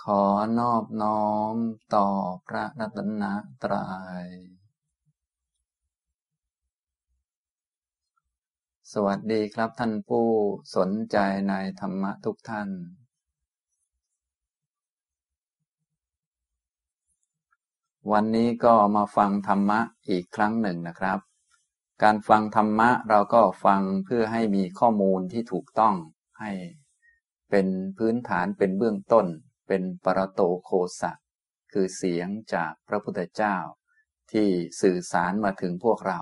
ขอนอบน้อมต่อพระนัตนตรยัย สวัสดีครับท่านผู้สนใจในธรรมะทุกท่าน วันนี้ก็มาฟังธรรมะอีกครั้งหนึ่งนะครับ การฟังธรรมะเราก็ฟังเพื่อให้มีข้อมูลที่ถูกต้องให้เป็นพื้นฐานเป็นเบื้องต้น เป็นปรโตโคสะ คือเสียงจากพระพุทธเจ้า ที่สื่อสารมาถึงพวกเรา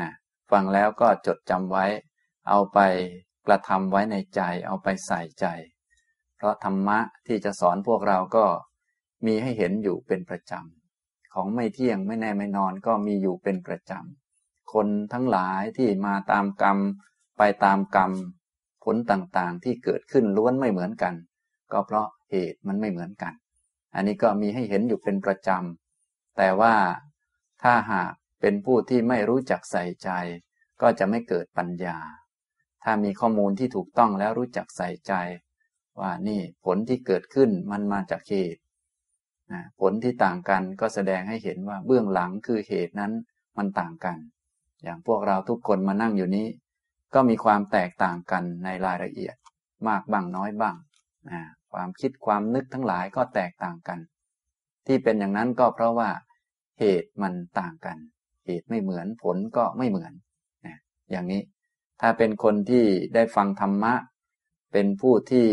นะฟังแล้วก็จดจำไว้ เอาไปกระทำไว้ในใจ เอาไปใส่ใจ เพราะธรรมะที่จะสอนพวกเราก็มีให้เห็นอยู่เป็นประจำ ของไม่เที่ยงไม่แน่ไม่นอนก็มีอยู่เป็นประจำ คนทั้งหลายที่มาตามกรรม ไปตามกรรม ผลต่างๆที่เกิดขึ้นล้วนไม่เหมือนกัน ก็เพราะ เหตุมันไม่เหมือนกัน อันนี้ก็มีให้เห็นอยู่เป็นประจำ แต่ว่าถ้าหากเป็นผู้ที่ไม่รู้จักใส่ใจ ก็จะไม่เกิดปัญญา ถ้ามีข้อมูลที่ถูกต้องแล้วรู้จักใส่ใจ ว่านี่ผลที่เกิดขึ้นมันมาจากเหตุผลที่ต่างกันก็แสดงให้เห็นว่าเบื้องหลังคือเหตุนั้นมันต่างกัน อย่างพวกเราทุกคนมานั่งอยู่นี้ ก็มีความแตกต่างกันในรายละเอียดมากบ้างน้อยบ้างนะ ความคิดความนึกทั้งหลายก็แตกต่างกัน ที่เป็นอย่างนั้นก็เพราะว่า เหตุมันต่างกัน เหตุไม่เหมือนผลก็ไม่เหมือนนะอย่างนี้ ถ้าเป็นคนที่ได้ฟังธรรมะ เป็นผู้ที่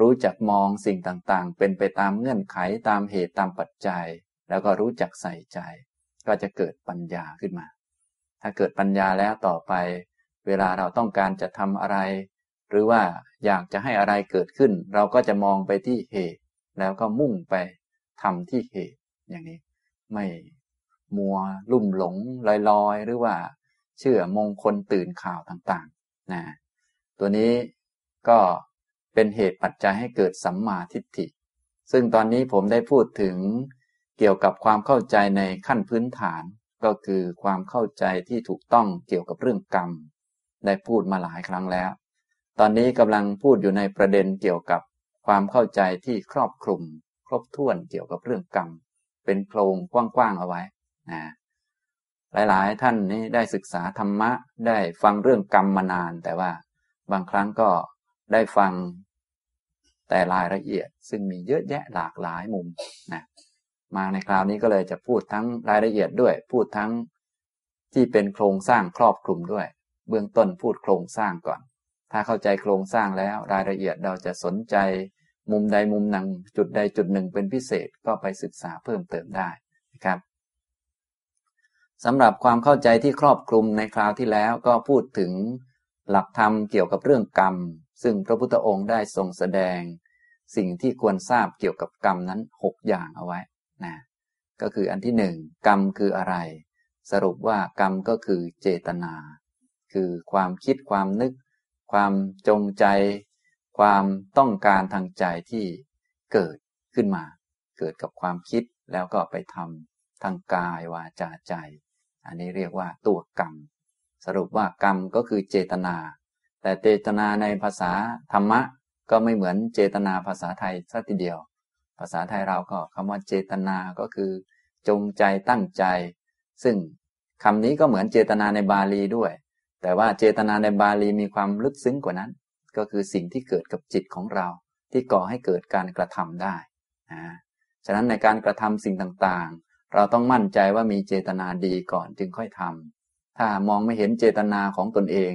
รู้จักมองสิ่งต่างๆ เป็นไปตามเงื่อนไขตามเหตุตามปัจจัย แล้วก็รู้จักใส่ใจ ก็จะเกิดปัญญาขึ้นมา ถ้าเกิดปัญญาแล้วต่อไป เวลาเราต้องการจะทำอะไร หรือว่าอยากจะให้อะไรเกิดขึ้น เราก็จะมองไปที่เหตุ แล้วก็มุ่งไปทำที่เหตุ อย่างนี้ ไม่มัวลุ่มหลงลอยๆ หรือว่าเชื่อมงคลตื่นข่าวต่างๆนะตัวนี้ก็เป็นเหตุปัจจัยให้เกิดสัมมาทิฏฐิ ซึ่งตอนนี้ผมได้พูดถึงเกี่ยวกับความเข้าใจในขั้นพื้นฐาน ก็คือความเข้าใจที่ถูกต้องเกี่ยวกับเรื่องกรรม ได้พูดมาหลายครั้งแล้ว ตอนนี้กำลังพูดอยู่ในประเด็นเกี่ยวกับความเข้าใจที่ครอบคลุม ครบถ้วนเกี่ยวกับเรื่องกรรม เป็นโครงกว้างๆเอาไว้นะหลายๆ ท่านนี้ได้ศึกษาธรรมะ ได้ฟังเรื่องกรรมมานาน แต่ว่าบางครั้งก็ได้ฟังแต่รายละเอียด ซึ่งมีเยอะแยะหลากหลายมุมนะมาในคราวนี้ก็เลยจะพูดทั้งรายละเอียดด้วย พูดทั้งที่เป็นโครงสร้างครอบคลุมด้วย เบื้องต้นพูดโครงสร้างก่อน ถ้าเข้าใจโครงสร้างแล้วรายละเอียดเราจะสนใจ มุมใดมุมหนึ่งจุดใดจุดหนึ่งเป็นพิเศษก็ไปศึกษาเพิ่มเติมได้นะครับสำหรับความเข้าใจที่ครอบคลุมในคราวที่แล้วก็พูดถึงหลักธรรมเกี่ยวกับเรื่องกรรม ซึ่งพระพุทธองค์ได้ทรงแสดง สิ่งที่ควรทราบเกี่ยวกับกรรมนั้น 6 อย่างเอาไว้นะก็คืออันที่หนึ่งกรรมคืออะไร สรุปว่ากรรมก็คือเจตนา คือความคิดความนึก ความจงใจ ความต้องการทางใจที่เกิดขึ้นมา เกิดกับความคิดแล้วก็ไปทำทางกายวาจาใจ อันนี้เรียกว่าตัวกรรม สรุปว่ากรรมก็คือเจตนา แต่เจตนาในภาษาธรรมะ ก็ไม่เหมือนเจตนาภาษาไทยสักทีเดียว ภาษาไทยเราก็คำว่าเจตนาก็คือ จงใจตั้งใจ ซึ่งคำนี้ก็เหมือนเจตนาในบาลีด้วย แต่ว่าเจตนาในบาลีมีความลึกซึ้งกว่านั้น ก็คือสิ่งที่เกิดกับจิตของเรา ที่ก่อให้เกิดการกระทำได้นะฉะนั้นในการกระทำสิ่งต่างๆ เราต้องมั่นใจว่ามีเจตนาดีก่อนจึงค่อยทำถ้ามองไม่เห็นเจตนาของตนเอง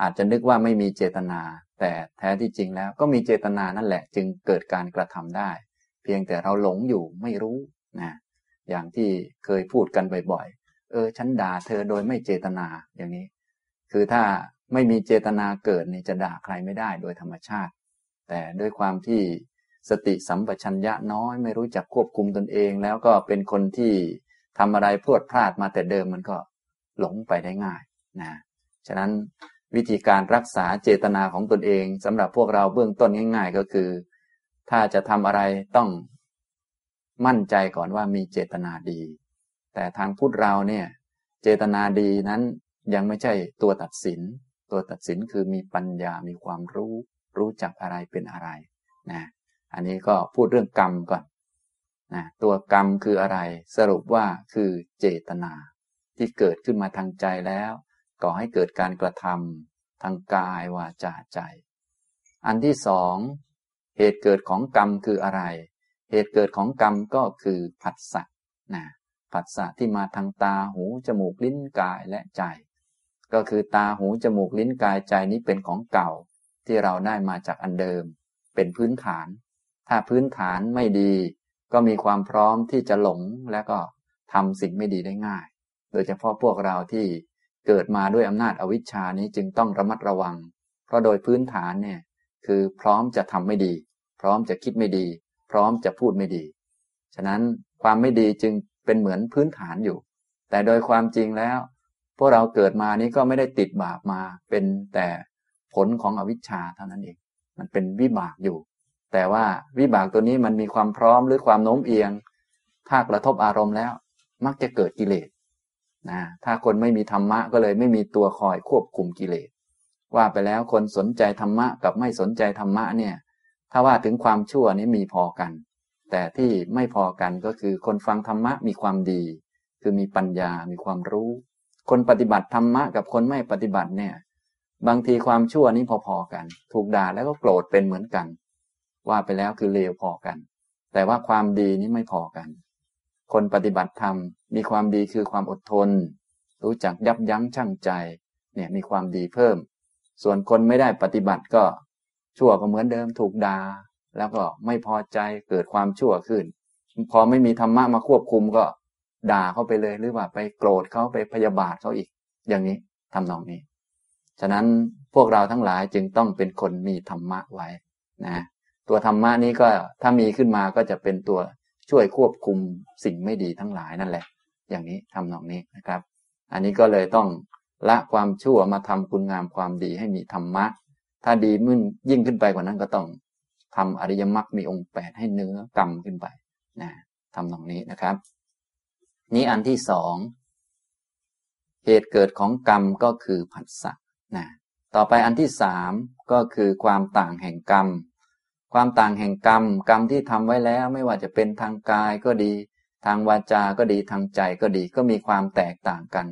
อาจจะนึกว่าไม่มีเจตนา แต่แท้ที่จริงแล้วก็มีเจตนานั่นแหละ จึงเกิดการกระทำได้ เพียงแต่เราหลงอยู่ไม่รู้นะอย่างที่เคยพูดกันบ่อย เออฉันด่าเธอโดยไม่เจตนาอย่างนี้ คือถ้าไม่มีเจตนาเกิดนี่จะด่าใครไม่ได้โดยธรรมชาติ แต่ด้วยความที่สติสัมปชัญญะน้อยไม่รู้จักควบคุมตนเอง แล้วก็เป็นคนที่ทำอะไรพลวดพลาดมาแต่เดิมมันก็หลงไปได้ง่ายนะฉะนั้นวิธีการรักษาเจตนาของตนเองสำหรับพวกเราเบื้องต้นง่าย ๆ ก็คือ ถ้าจะทำอะไรต้องมั่นใจก่อนว่ามีเจตนาดี แต่ทางพุทธเราเนี่ย เจตนาดีนั้นยังไม่ใช่ตัวตัดสิน ตัวตัดสินคือมีปัญญามีความรู้ รู้จักอะไรเป็นอะไรนะอันนี้ก็พูดเรื่องกรรมก่อนนะตัวกรรมคืออะไร สรุปว่าคือเจตนา ที่เกิดขึ้นมาทางใจแล้วก่อให้เกิดการกระทำทางกายวาจาใจ อันที่สองเหตุเกิดของกรรมคืออะไร เหตุเกิดของกรรมก็คือผัสสะนะ ผัสสะที่มาทางตาหูจมูกลิ้นกายและใจ ก็คือตาหูจมูกลิ้นกายใจนี้เป็นของเก่า ที่เราได้มาจากอันเดิม เป็นพื้นฐาน ถ้าพื้นฐานไม่ดี ก็มีความพร้อมที่จะหลงและก็ทำสิ่งไม่ดีได้ง่าย โดยเฉพาะพวกเราที่เกิดมาด้วยอำนาจอวิชชานี้จึงต้องระมัดระวัง เพราะโดยพื้นฐานเนี่ยคือพร้อมจะทำไม่ดี พร้อมจะคิดไม่ดี พร้อมจะพูดไม่ดี ฉะนั้นความไม่ดีจึง เป็นเหมือนพื้นฐานอยู่ แต่โดยความจริงแล้ว พวกเราเกิดมานี้ก็ไม่ได้ติดบาปมา เป็นแต่ผลของอวิชชาเท่านั้นเอง มันเป็นวิบากอยู่ แต่ว่าวิบากตัวนี้มันมีความพร้อมหรือความโน้มเอียง ถ้ากระทบอารมณ์แล้ว มักจะเกิดกิเลสนะถ้าคนไม่มีธรรมะก็เลยไม่มีตัวคอยควบคุมกิเลส ว่าไปแล้วคนสนใจธรรมะกับไม่สนใจธรรมะเนี่ย ถ้าว่าถึงความชั่วนี้มีพอกัน แต่ที่ไม่พอกันก็คือคนฟังธรรมะมีความดี คือมีปัญญา มีความรู้ คนปฏิบัติธรรมะกับคนไม่ปฏิบัติเนี่ย บางทีความชั่วนี้พอๆกัน ถูกด่าแล้วก็โกรธเป็นเหมือนกัน ว่าไปแล้วคือเลวพอกัน แต่ว่าความดีนี้ไม่พอกัน คนปฏิบัติธรรมมีความดีคือความอดทน รู้จักยับยั้งชั่งใจ เนี่ยมีความดีเพิ่ม ส่วนคนไม่ได้ปฏิบัติก็ชั่วก็เหมือนเดิมถูกดา่า แล้วก็ไม่พอใจเกิดความชั่วขึ้น พอไม่มีธรรมะมาควบคุมก็ด่าเขาไปเลยหรือว่าไปโกรธเขาไปพยาบาทเขาอีก อย่างนี้ทำนองนี้ ฉะนั้นพวกเราทั้งหลายจึงต้องเป็นคนมีธรรมะไว้นะตัวธรรมะนี้ก็ถ้ามีขึ้นมาก็จะเป็นตัวช่วยควบคุมสิ่งไม่ดีทั้งหลายนั่นแหละ อย่างนี้ทำนองนี้นะครับ อันนี้ก็เลยต้องละความชั่วมาทำคุณงามความดีให้มีธรรมะ ถ้าดีมึ่งยิ่งขึ้นไปกว่านั้นก็ต้อง ทำอริยมรรคมีองค์แปดให้เนื้อกรรมขึ้นไปนะทำนองนี้นะครับ นี้อันที่สองเหตุเกิดของกรรมก็คือผัสสะนะต่อไปอันที่สามก็คือความต่างแห่งกรรม ความต่างแห่งกรรม กรรมที่ทำไว้แล้วไม่ว่าจะเป็นทางกายก็ดี ทางวาจาก็ดีทางใจก็ดีก็มีความแตกต่างกัน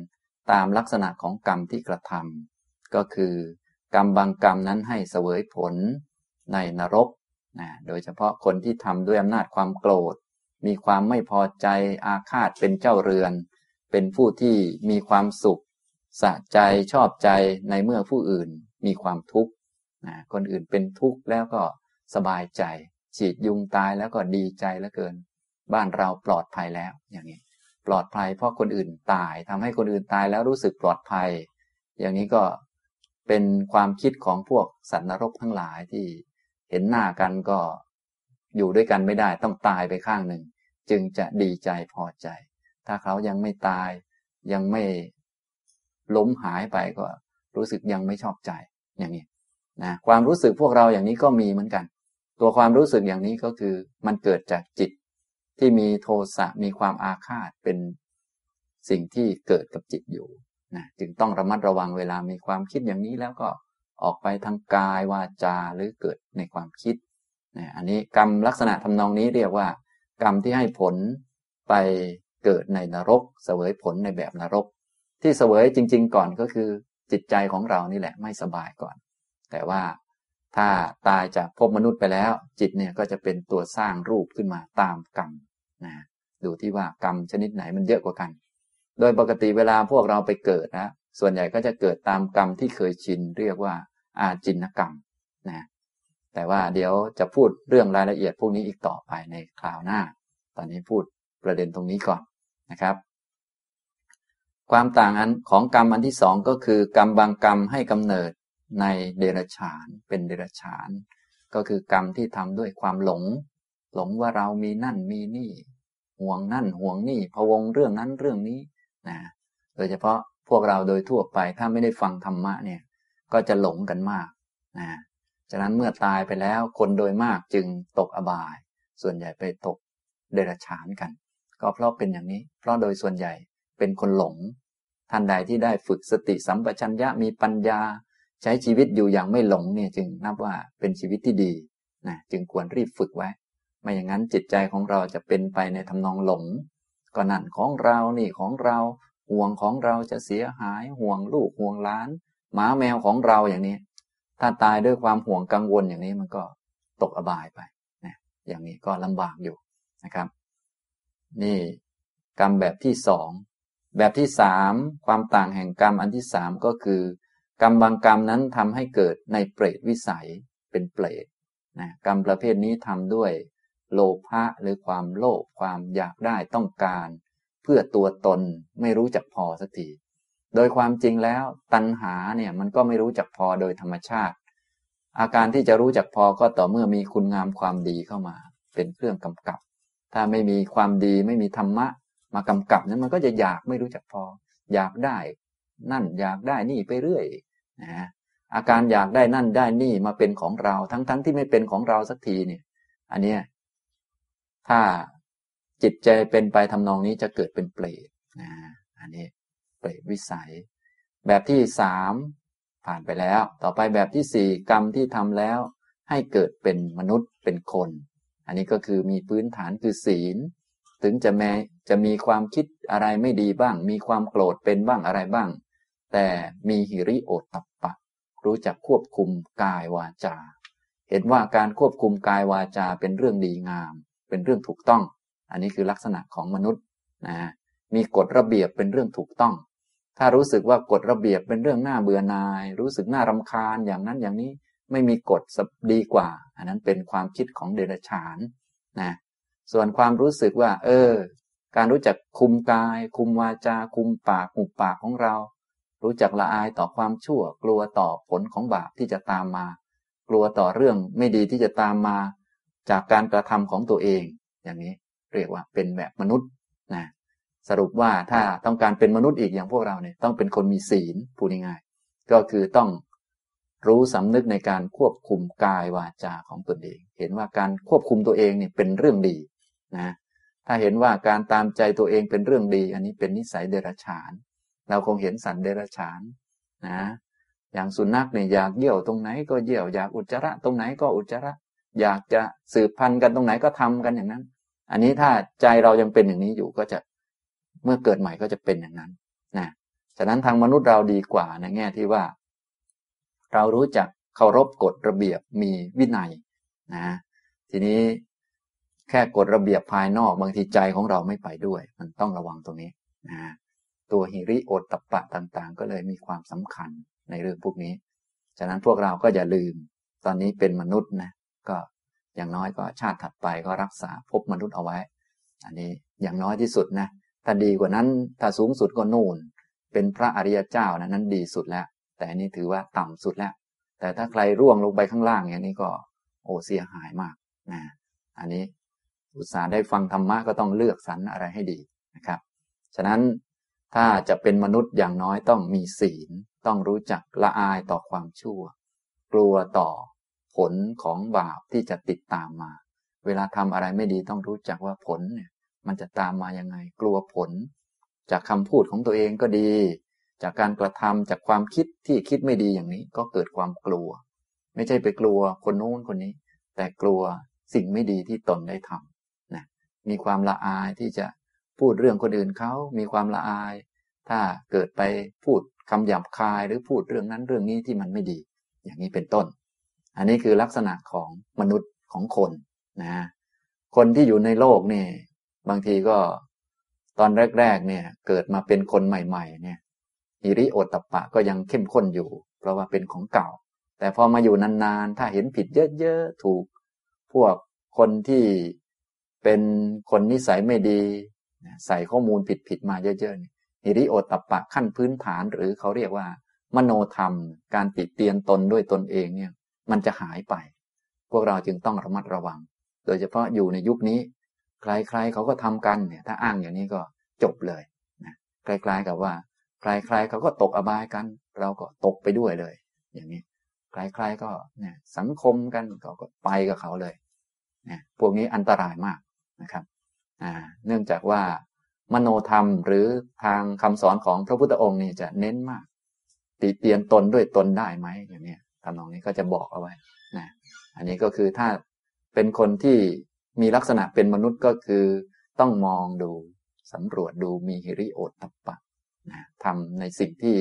ตามลักษณะของกรรมที่กระทำก็คือกรรมบางกรรมนั้นให้เสวยผล ในนรก นะโดยเฉพาะคนที่ทำด้วยอำนาจความโกรธ มีความไม่พอใจอาฆาตเป็นเจ้าเรือน เป็นผู้ที่มีความสุข สะใจชอบใจในเมื่อผู้อื่นมีความทุกข์นะคนอื่นเป็นทุกข์แล้วก็สบายใจ ฉีดยุงตายแล้วก็ดีใจเหลือเกิน บ้านเราปลอดภัยแล้วอย่างนี้ปลอดภัยเพราะคนอื่นตายทำให้คนอื่นตายแล้วรู้สึกปลอดภัย อย่างนี้ก็เป็นความคิดของพวกสัตว์นรกทั้งหลายที่ เห็นหน้ากันก็อยู่ด้วยกันไม่ได้ต้องตายไปข้างหนึ่ง จึงจะดีใจพอใจ ถ้าเขายังไม่ตายยังไม่ล้มหายไปก็รู้สึกยังไม่ชอบใจอย่างนี้นะความรู้สึกพวกเราอย่างนี้ก็มีเหมือนกัน ตัวความรู้สึกอย่างนี้ก็คือมันเกิดจากจิตที่มีโทสะมีความอาฆาตเป็นสิ่งที่เกิดกับจิตอยู่นะจึงต้องระมัดระวังเวลามีความคิดอย่างนี้แล้วก็ ออกไปทางกายวาจาหรือเกิดในความคิดนะอันนี้กรรมลักษณะทำนองนี้เรียกว่า กรรมที่ให้ผลไปเกิดในนรก เสวยผลในแบบนรก ที่เสวยจริง ๆ ก่อนก็คือจิตใจของเรานี่แหละไม่สบายก่อน แต่ว่าถ้าตายจากภพมนุษย์ไปแล้ว จิตเนี่ยก็จะเป็นตัวสร้างรูปขึ้นมาตามกรรมนะดูที่ว่ากรรมชนิดไหนมันเยอะกว่ากัน โดยปกติเวลาพวกเราไปเกิดนะส่วนใหญ่ก็จะเกิดตามกรรมที่เคยชินเรียกว่า อาจินกรรมนะแต่ว่าเดี๋ยวจะพูดเรื่องรายละเอียดพวกนี้อีกต่อไปในคราวหน้า ตอนนี้พูดประเด็นตรงนี้ก่อนนะครับ ความต่างอันของกรรมอันที่สองก็คือกรรมบางกรรมให้กำเนิดในเดรัจฉานเป็นเดรัจฉาน ก็คือกรรมที่ทำด้วยความหลง หลงว่าเรามีนั่นมีนี่ ห่วงนั่นห่วงนี่พวงเรื่องนั้นเรื่องนี้นะโดยเฉพาะพวกเราโดยทั่วไปถ้าไม่ได้ฟังธรรมะเนี่ย ก็จะหลงกันมากนะฉะนั้นเมื่อตายไปแล้วคนโดยมากจึงตกอบาย ส่วนใหญ่ไปตกเดรัจฉานกัน ก็เพราะเป็นอย่างนี้ เพราะโดยส่วนใหญ่เป็นคนหลง ท่านใดที่ได้ฝึกสติสัมปชัญญะมีปัญญา ใช้ชีวิตอยู่อย่างไม่หลงเนี่ยจึงนับว่าเป็นชีวิตที่ดีนะจึงควรรีบฝึกไว้ ไม่อย่างนั้นจิตใจของเราจะเป็นไปในทำนองหลง ก็นั่นของเรานี่ของเราห่วงของเราจะเสียหายห่วงลูกห่วงล้าน หมาแมวของเราอย่างนี้ ถ้าตายด้วยความห่วงกังวลอย่างนี้มันก็ตกอบายไปนะอย่างนี้ก็ลำบากอยู่นะครับ นี่กรรมแบบที่สองแบบที่สามความต่างแห่งกรรมอันที่สามก็คือ กรรมบางกรรมนั้นทำให้เกิดในเปรตวิสัยเป็นเปรตนะกรรมประเภทนี้ทำด้วยโลภะหรือความโลภความอยากได้ต้องการ เพื่อตัวตนไม่รู้จักพอสักที โดยความจริงแล้วตัณหาเนี่ยมันก็ไม่รู้จักพอโดยธรรมชาติ อาการที่จะรู้จักพอก็ต่อเมื่อมีคุณงามความดีเข้ามา เป็นเครื่องกำกับ ถ้าไม่มีความดีไม่มีธรรมะ มากำกับนั้นมันก็จะอยากไม่รู้จักพอ อยากได้ นั่นอยากได้นี่ไปเรื่อยนะอาการอยากได้นั่นได้นี่มาเป็นของเราทั้งๆทที่ไม่เป็นของเราสักทีเนี่ย อันเนี้ยถ้าจิตใจเป็นไปทำนองนี้จะเกิดเป็นเปรตนะอันนี้ เปรตวิสัย แบบที่สามผ่านไปแล้ว ต่อไปแบบที่สี่กรรมที่ทำแล้ว ให้เกิดเป็นมนุษย์เป็นคน อันนี้ก็คือมีพื้นฐานคือศีล ถึงจะแม้จะมีความคิดอะไรไม่ดีบ้าง มีความโกรธเป็นบ้างอะไรบ้าง แต่มีหิริโอตตัปปะ รู้จักควบคุมกายวาจา เห็นว่าการควบคุมกายวาจาเป็นเรื่องดีงาม เป็นเรื่องถูกต้อง อันนี้คือลักษณะของมนุษย์นะมีกฎระเบียบเป็นเรื่องถูกต้อง ถ้ารู้สึกว่ากฎระเบียบเป็นเรื่องน่าเบื่อนาย รู้สึกน่ารำคาญอย่างนั้นอย่างนี้ไม่มีกฎดีกว่า อันนั้นเป็นความคิดของเดรัจฉานนะส่วนความรู้สึกว่า เออ การรู้จักคุมกาย คุมวาจา คุมปากหุบปากของเรา รู้จักละอายต่อความชั่ว กลัวต่อผลของบาปที่จะตามมา กลัวต่อเรื่องไม่ดีที่จะตามมา จากการกระทำของตัวเอง อย่างนี้เรียกว่าเป็นแบบมนุษย์นะ สรุปว่าถ้าต้องการเป็นมนุษย์อีกอย่างพวกเราเนี่ยต้องเป็นคนมีศีลพูดง่ายๆก็คือต้องรู้สำนึกในการควบคุมกายวาจาของตนเอง เห็นว่าการควบคุมตัวเองเนี่ยเป็นเรื่องดีนะถ้าเห็นว่าการตามใจตัวเองเป็นเรื่องดี อันนี้เป็นนิสัยเดรัจฉาน เราคงเห็นสัตว์เดรัจฉานนะอย่างสุนัขเนี่ยอยากเยี่ยวตรงไหนก็เยี่ยวอยากอุจจาระตรงไหนก็อุจจาระ อยากจะสืบพันธุ์กันตรงไหนก็ทำกันอย่างนั้น อันนี้ถ้าใจเรายังเป็นอย่างนี้อยู่ก็จะ เมื่อเกิดใหม่ก็จะเป็นอย่างนั้นนะฉะนั้นทางมนุษย์เราดีกว่าในแง่ที่ว่า เรารู้จักเคารพกฎระเบียบมีวินัยนะทีนี้แค่กฎระเบียบภายนอกบางทีใจของเราไม่ไปด้วย มันต้องระวังตรงนี้นะตัวหิริโอตตปะต่างๆ ก็เลยมีความสำคัญในเรื่องพวกนี้ ฉะนั้นพวกเราก็อย่าลืม ตอนนี้เป็นมนุษย์นะก็อย่างน้อยก็ชาติถัดไปก็รักษาพบมนุษย์เอาไว้ อันนี้อย่างน้อยที่สุดนะ ถ้าดีกว่านั้น ถ้าสูงสุดก็นู่น เป็นพระอริยเจ้านะนั้นดีสุดแล้ว แต่อันนี้ถือว่าต่ำสุดแล้ว แต่ถ้าใครร่วงลงไปข้างล่างอย่างนี้ก็ โอ้เสียหายมากนะอันนี้อุตส่าห์ได้ฟังธรรมะก็ต้องเลือกสรรอะไรให้ดีนะครับ ฉะนั้นถ้าจะเป็นมนุษย์อย่างน้อยต้องมีศีล ต้องรู้จักละอายต่อความชั่ว กลัวต่อผลของบาปที่จะติดตามมา เวลาทำอะไรไม่ดีต้องรู้จักว่าผลเนี่ย มันจะตามมายังไง กลัวผล จากคำพูดของตัวเองก็ดี จากการกระทำจากความคิดที่คิดไม่ดีอย่างนี้ก็เกิดความกลัว ไม่ใช่ไปกลัวคนโน้นคนนี้ แต่กลัวสิ่งไม่ดีที่ตนได้ทำนะมีความละอายที่จะพูดเรื่องคนอื่นเขามีความละอาย ถ้าเกิดไปพูดคำหยาบคายหรือพูดเรื่องนั้นเรื่องนี้ที่มันไม่ดี อย่างนี้เป็นต้น อันนี้คือลักษณะของมนุษย์ของคนนะคนที่อยู่ในโลกนี่ บางทีก็ตอนแรก ๆ เนี่ย เกิดมาเป็นคนใหม่ ๆ เนี่ยอิริโอตปะก็ยังเข้มข้นอยู่ เพราะว่าเป็นของเก่า แต่พอมาอยู่นานๆ ถ้าเห็นผิดเยอะๆ ถูก พวกคนที่เป็นคนนิสัยไม่ดี ใส่ข้อมูลผิดๆมาเยอะๆนี่ฮิริโอตปะขั้นพื้นฐานหรือเขาเรียกว่า มโนธรรม การติเตียนตนด้วยตนเองเนี่ย มันจะหายไป พวกเราจึงต้องระมัดระวัง โดยเฉพาะอยู่ในยุคนี้ ใครๆเขาก็ทำกันเนี่ย ถ้าอ้างอย่างนี้ก็จบเลยนะคล้ายๆกับว่าใครๆเขาก็ตกอบายกัน เราก็ตกไปด้วยเลย อย่างนี้ใครๆก็เนี่ยสังคมกันเขาก็ไปกับเขาเลยนะพวกนี้อันตรายมากนะครับเนื่องจากว่ามโนธรรมหรือทางคำสอนของพระพุทธองค์นี่จะเน้นมาก ติเตียนตนด้วยตนได้ไหมอย่างนี้ทำนองนี้ก็จะบอกเอาไว้นะอันนี้ก็คือถ้าเป็นคนที่ มีลักษณะเป็นมนุษย์ก็คือ ต้องมองดูสำรวจดูมีฮิริโอตตัปปะนะทำในสิ่งที่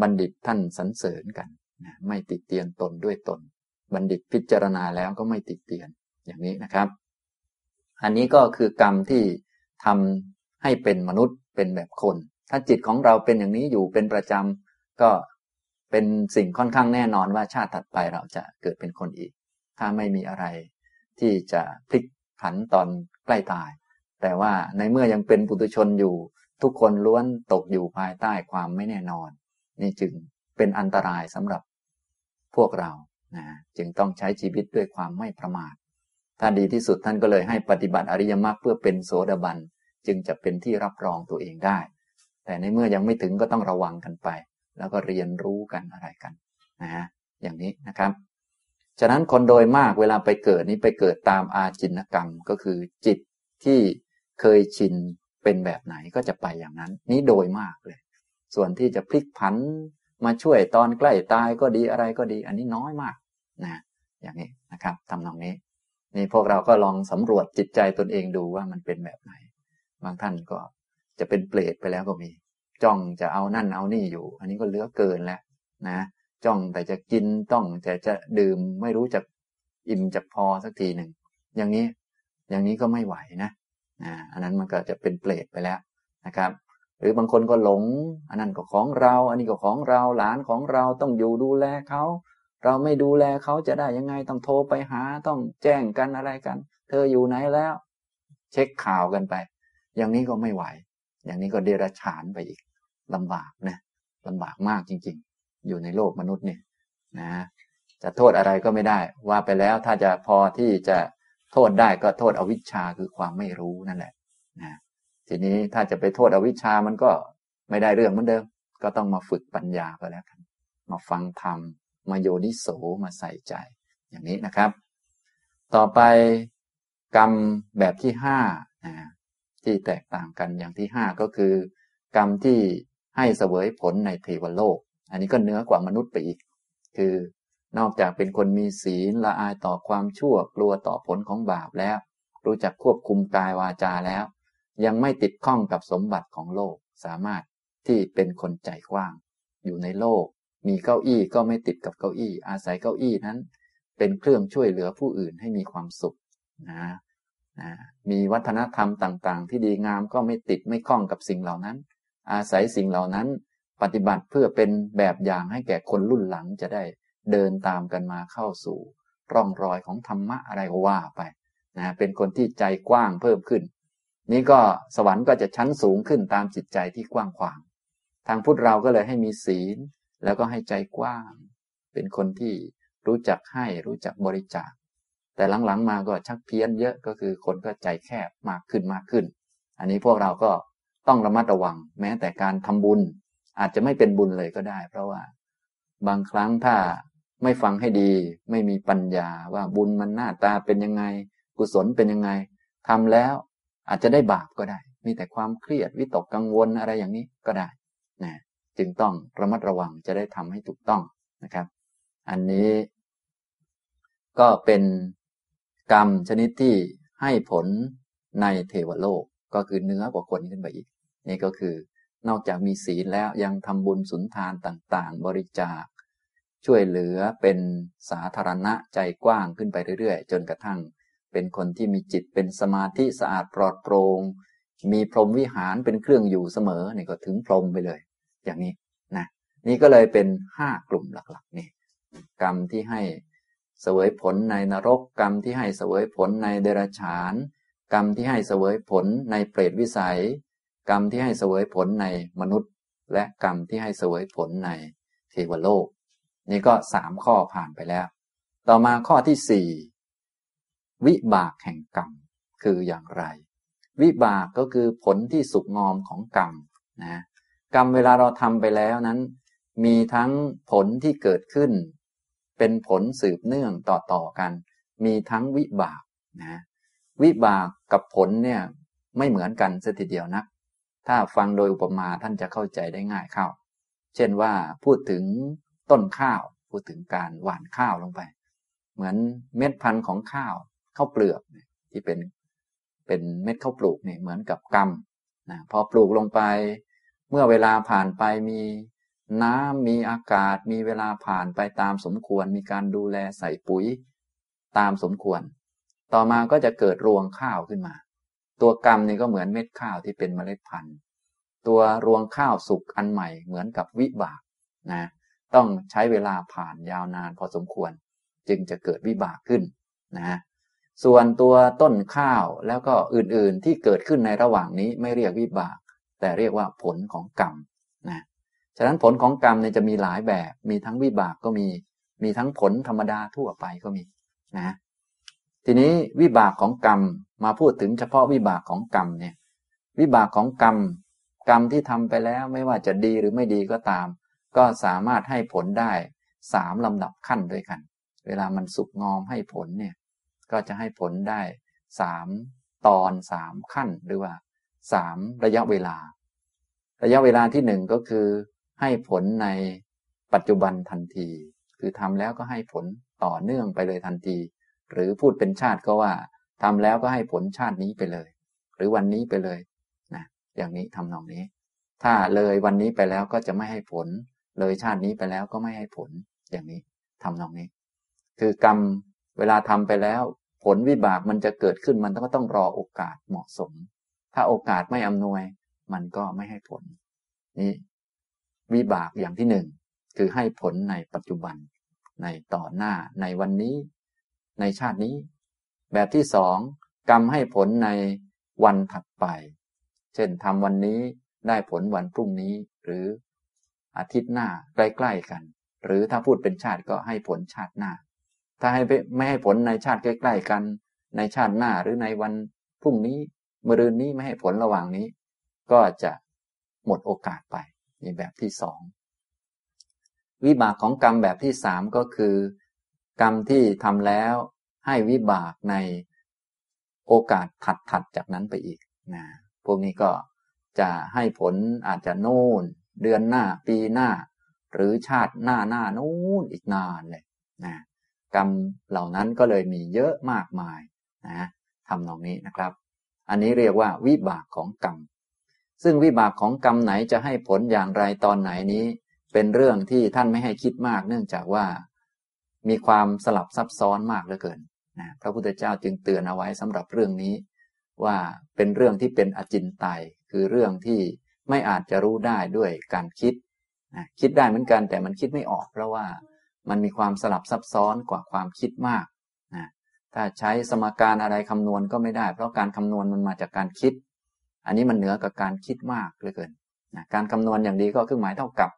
บัณฑิตท่านสรรเสริญกันนะไม่ติดเตียนตนด้วยตน บัณฑิตพิจารณาแล้วก็ไม่ติดเตียนอย่างนี้นะครับ อันนี้ก็คือกรรมที่ทำให้เป็นมนุษย์เป็นแบบคน ถ้าจิตของเราเป็นอย่างนี้อยู่เป็นประจำก็เป็นสิ่งค่อนข้างแน่นอนว่าชาติถัดไปเราจะเกิดเป็นคนอีก ถ้าไม่มีอะไร ที่จะพลิกผันตอนใกล้ตาย แต่ว่าในเมื่อยังเป็นปุถุชนอยู่ ทุกคนล้วนตกอยู่ภายใต้ความไม่แน่นอน นี่จึงเป็นอันตรายสำหรับพวกเรานะจึงต้องใช้ชีวิตด้วยความไม่ประมาท ถ้าดีที่สุดท่านก็เลยให้ปฏิบัติอริยมรรคเพื่อเป็นโสดาบัน จึงจะเป็นที่รับรองตัวเองได้ แต่ในเมื่อยังไม่ถึงก็ต้องระวังกันไป แล้วก็เรียนรู้กันอะไรกันนะฮะอย่างนี้นะครับ ฉะนั้นคนโดยมากเวลาไปเกิดนี้ไปเกิดตามอาจินกรรมก็คือจิตที่เคยชินเป็นแบบไหนก็จะไปอย่างนั้น นี้โดยมากเลย ส่วนที่จะพลิกผันมาช่วยตอนใกล้ตายก็ดีอะไรก็ดี อันนี้น้อยมากนะอย่างนี้นะครับทำนองนี้ นี่พวกเราก็ลองสำรวจจิตใจตนเองดูว่ามันเป็นแบบไหน บางท่านก็จะเป็นเปรตไปแล้วก็มี จ้องจะเอานั่นเอานี่อยู่ อันนี้ก็เลือเกินแล้วนะ จ้องแต่จะกินต้องแต่จะดื่มไม่รู้จักอิ่มจะพอสักทีหนึ่ง อย่างนี้อย่างนี้ก็ไม่ไหวนะนะอันนั้นมันก็จะเป็นเปรตไปแล้วนะครับ หรือบางคนก็หลง อันนั้นก็ของเรา อันนี้ก็ของเราหลานของเราต้องอยู่ดูแลเขาเราไม่ดูแลเขาจะได้ยังไงต้องโทรไปหาต้องแจ้งกันอะไรกัน เธออยู่ไหนแล้ว เช็คข่าวกันไป อย่างนี้ก็ไม่ไหว อย่างนี้ก็เดรัจฉานไปอีกลำบากนะลำบากมากจริง อยู่ในโลกมนุษย์เนี่ยนะจะโทษอะไรก็ไม่ได้ ว่าไปแล้วถ้าจะพอที่จะโทษได้ก็โทษอวิชชาคือความไม่รู้นั่นแหละนะทีนี้ถ้าจะไปโทษอวิชชามันก็ไม่ได้เรื่องเหมือนเดิม ก็ต้องมาฝึกปัญญาก็แล้วกัน มาฟังธรรมมาโยนิโสมาใส่ใจ อย่างนี้นะครับ ต่อไปกรรมแบบที่ห้านะที่แตกต่างกันอย่างที่ห้าก็คือ กรรมที่ให้เสวยผลในเทวโลก อันนี้ก็เนื้อกว่ามนุษย์ไปอีก คือนอกจากเป็นคนมีศีลละอายต่อความชั่วกลัวต่อผลของบาปแล้ว รู้จักควบคุมกายวาจาแล้ว ยังไม่ติดข้องกับสมบัติของโลกสามารถที่เป็นคนใจกว้าง อยู่ในโลก มีเก้าอี้ก็ไม่ติดกับเก้าอี้ อาศัยเก้าอี้นั้น เป็นเครื่องช่วยเหลือผู้อื่นให้มีความสุขนะนะมีวัฒนธรรมต่างๆ ที่ดีงามก็ไม่ติดไม่ข้องกับสิ่งเหล่านั้น อาศัยสิ่งเหล่านั้น ปฏิบัติเพื่อเป็นแบบอย่างให้แก่คนรุ่นหลังจะได้เดินตามกันมาเข้าสู่ ร่องรอยของธรรมะอะไรก็ว่าไปนะเป็นคนที่ใจกว้างเพิ่มขึ้น นี่ก็สวรรค์ก็จะชั้นสูงขึ้นตามจิตใจที่กว้างขวาง ทางพุทธเราก็เลยให้มีศีล แล้วก็ให้ใจกว้าง เป็นคนที่รู้จักให้รู้จักบริจาค แต่หลังๆมาก็ชักเพี้ยนเยอะก็คือคนก็ใจแคบมากขึ้นมากขึ้น อันนี้พวกเราก็ต้องระมัดระวัง แม้แต่การทำบุญ อาจจะไม่เป็นบุญเลยก็ได้ เพราะว่า บางครั้งถ้าไม่ฟังให้ดี ไม่มีปัญญาว่าบุญมันหน้าตาเป็นยังไง กุศลเป็นยังไงทำแล้วอาจจะได้บาปก็ได้ มีแต่ความเครียดวิตกกังวลอะไรอย่างนี้ก็ได้นะจึงต้องระมัดระวังจะได้ทำให้ถูกต้องนะครับ อันนี้ ก็เป็นกรรมชนิดที่ให้ผลในเทวโลกก็คือเนื้อกว่าคนขึ้นไปอีก นี่ก็คือ นอกจากมีศีลแล้วยังทำบุญสุนทานต่างๆ บริจาค ช่วยเหลือเป็นสาธารณะใจกว้างขึ้นไปเรื่อยๆ จนกระทั่ง เป็นคนที่มีจิตเป็นสมาธิสะอาดปลอดโปร่งมีพรหมวิหารเป็นเครื่องอยู่เสมอนี่ก็ถึงพรหมไปเลย อย่างนี้นะนี่ก็เลยเป็นห้ากลุ่มหลักๆนี่กรรมที่ให้เสวยผลในนรก กรรมที่ให้เสวยผลในเดรัจฉาน กรรมที่ให้เสวยผลในเปรตวิสัย กรรมที่ให้เสวยผลในมนุษย์ และกรรมที่ให้เสวยผลในเทวโลก นี่ก็สามข้อผ่านไปแล้ว ต่อมาข้อที่สี่วิบากแห่งกรรมคืออย่างไร วิบากก็คือผลที่สุกงอมของกรรมนะกรรมเวลาเราทำไปแล้วนั้น มีทั้งผลที่เกิดขึ้น เป็นผลสืบเนื่องต่อๆกัน มีทั้งวิบากนะวิบากกับผลเนี่ยไม่เหมือนกันสัทีเดียวนะ ถ้าฟังโดยอุปมาท่านจะเข้าใจได้ง่ายเข้า เช่นว่าพูดถึงต้นข้าว พูดถึงการหว่านข้าวลงไป เหมือนเม็ดพันธุ์ของข้าวข้าวเปลือกที่เป็นเป็นเม็ดข้าวปลูกเนี่ยเหมือนกับกรรมนะพอปลูกลงไป เมื่อเวลาผ่านไปมีน้ำมีอากาศ มีเวลาผ่านไปตามสมควร มีการดูแลใส่ปุ๋ย ตามสมควร ต่อมาก็จะเกิดรวงข้าวขึ้นมา ตัวกรรมนี่ก็เหมือนเม็ดข้าวที่เป็นเมล็ดพันธุ์ ตัวรวงข้าวสุกอันใหม่เหมือนกับวิบากนะต้องใช้เวลาผ่านยาวนานพอสมควร จึงจะเกิดวิบากขึ้นนะส่วนตัวต้นข้าวแล้วก็อื่นๆที่เกิดขึ้นในระหว่างนี้ไม่เรียกวิบาก แต่เรียกว่าผลของกรรมนะฉะนั้นผลของกรรมเนี่ยจะมีหลายแบบ มีทั้งวิบากก็มี มีทั้งผลธรรมดาทั่วไปก็มีนะทีนี้วิบากของกรรม มาพูดถึงเฉพาะวิบากของกรรมเนี่ย วิบากของกรรม กรรมที่ทำไปแล้วไม่ว่าจะดีหรือไม่ดีก็ตาม ก็สามารถให้ผลได้สามลำดับขั้นด้วยกัน เวลามันสุกงอมให้ผลเนี่ย ก็จะให้ผลได้สามตอนสามขั้นหรือว่าสามระยะเวลา ระยะเวลาที่หนึ่งก็คือ ให้ผลในปัจจุบันทันที คือทำแล้วก็ให้ผลต่อเนื่องไปเลยทันที หรือพูดเป็นชาติก็ว่า ทำแล้วก็ให้ผลชาตินี้ไปเลย หรือวันนี้ไปเลยนะอย่างนี้ทำนองนี้ ถ้าเลยวันนี้ไปแล้วก็จะไม่ให้ผล เลยชาตินี้ไปแล้วก็ไม่ให้ผลอย่างนี้ทำนองนี้ คือกรรมเวลาทำไปแล้ว ผลวิบากมันจะเกิดขึ้นมันก็ต้องรอโอกาสเหมาะสม ถ้าโอกาสไม่อำนวย มันก็ไม่ให้ผล นี่วิบากอย่างที่หนึ่งคือให้ผลในปัจจุบัน ในต่อหน้าในวันนี้ ในชาตินี้ แบบที่สองกรรมให้ผลในวันถัดไป เช่นทำวันนี้ได้ผลวันพรุ่งนี้ หรืออาทิตย์หน้าใกล้ๆกัน หรือถ้าพูดเป็นชาติก็ให้ผลชาติหน้า ถ้าให้ไม่ให้ผลในชาติใกล้ ๆ กัน ในชาติหน้าหรือในวันพรุ่งนี้มรืนนี้ไม่ให้ผลระหว่างนี้ ก็จะหมดโอกาสไปนี่แบบที่สองวิบากของกรรมแบบที่สามก็คือ กรรมที่ทำแล้ว ให้วิบากในโอกาสถัดถัดจากนั้นไปอีกนะพวกนี้ก็จะให้ผลอาจจะโน่น เดือนหน้าปีหน้า หรือชาติหน้าหน้านู้นอีกนานเลยนะกรรมเหล่านั้นก็เลยมีเยอะมากมายนะทำนองนี้นะครับ อันนี้เรียกว่าวิบากของกรรม ซึ่งวิบากของกรรมไหนจะให้ผลอย่างไรตอนไหนนี้ เป็นเรื่องที่ท่านไม่ให้คิดมาก เนื่องจากว่า มีความสลับซับซ้อนมากเหลือเกิน นะพระพุทธเจ้าจึงเตือนเอาไว้สำหรับเรื่องนี้ ว่าเป็นเรื่องที่เป็นอจินไตยคือเรื่องที่ไม่อาจจะรู้ได้ด้วยการคิดนะคิดได้เหมือนกันแต่มันคิดไม่ออก เพราะว่ามันมีความสลับซับซ้อนกว่าความคิดมากนะถ้าใช้สมการอะไรคำนวณก็ไม่ได้ เพราะการคำนวณมันมาจากการคิด อันนี้มันเหนือกับการคิดมากเหลือเกินนะการคำนวณอย่างดีก็เครื่องหมายเท่ากับ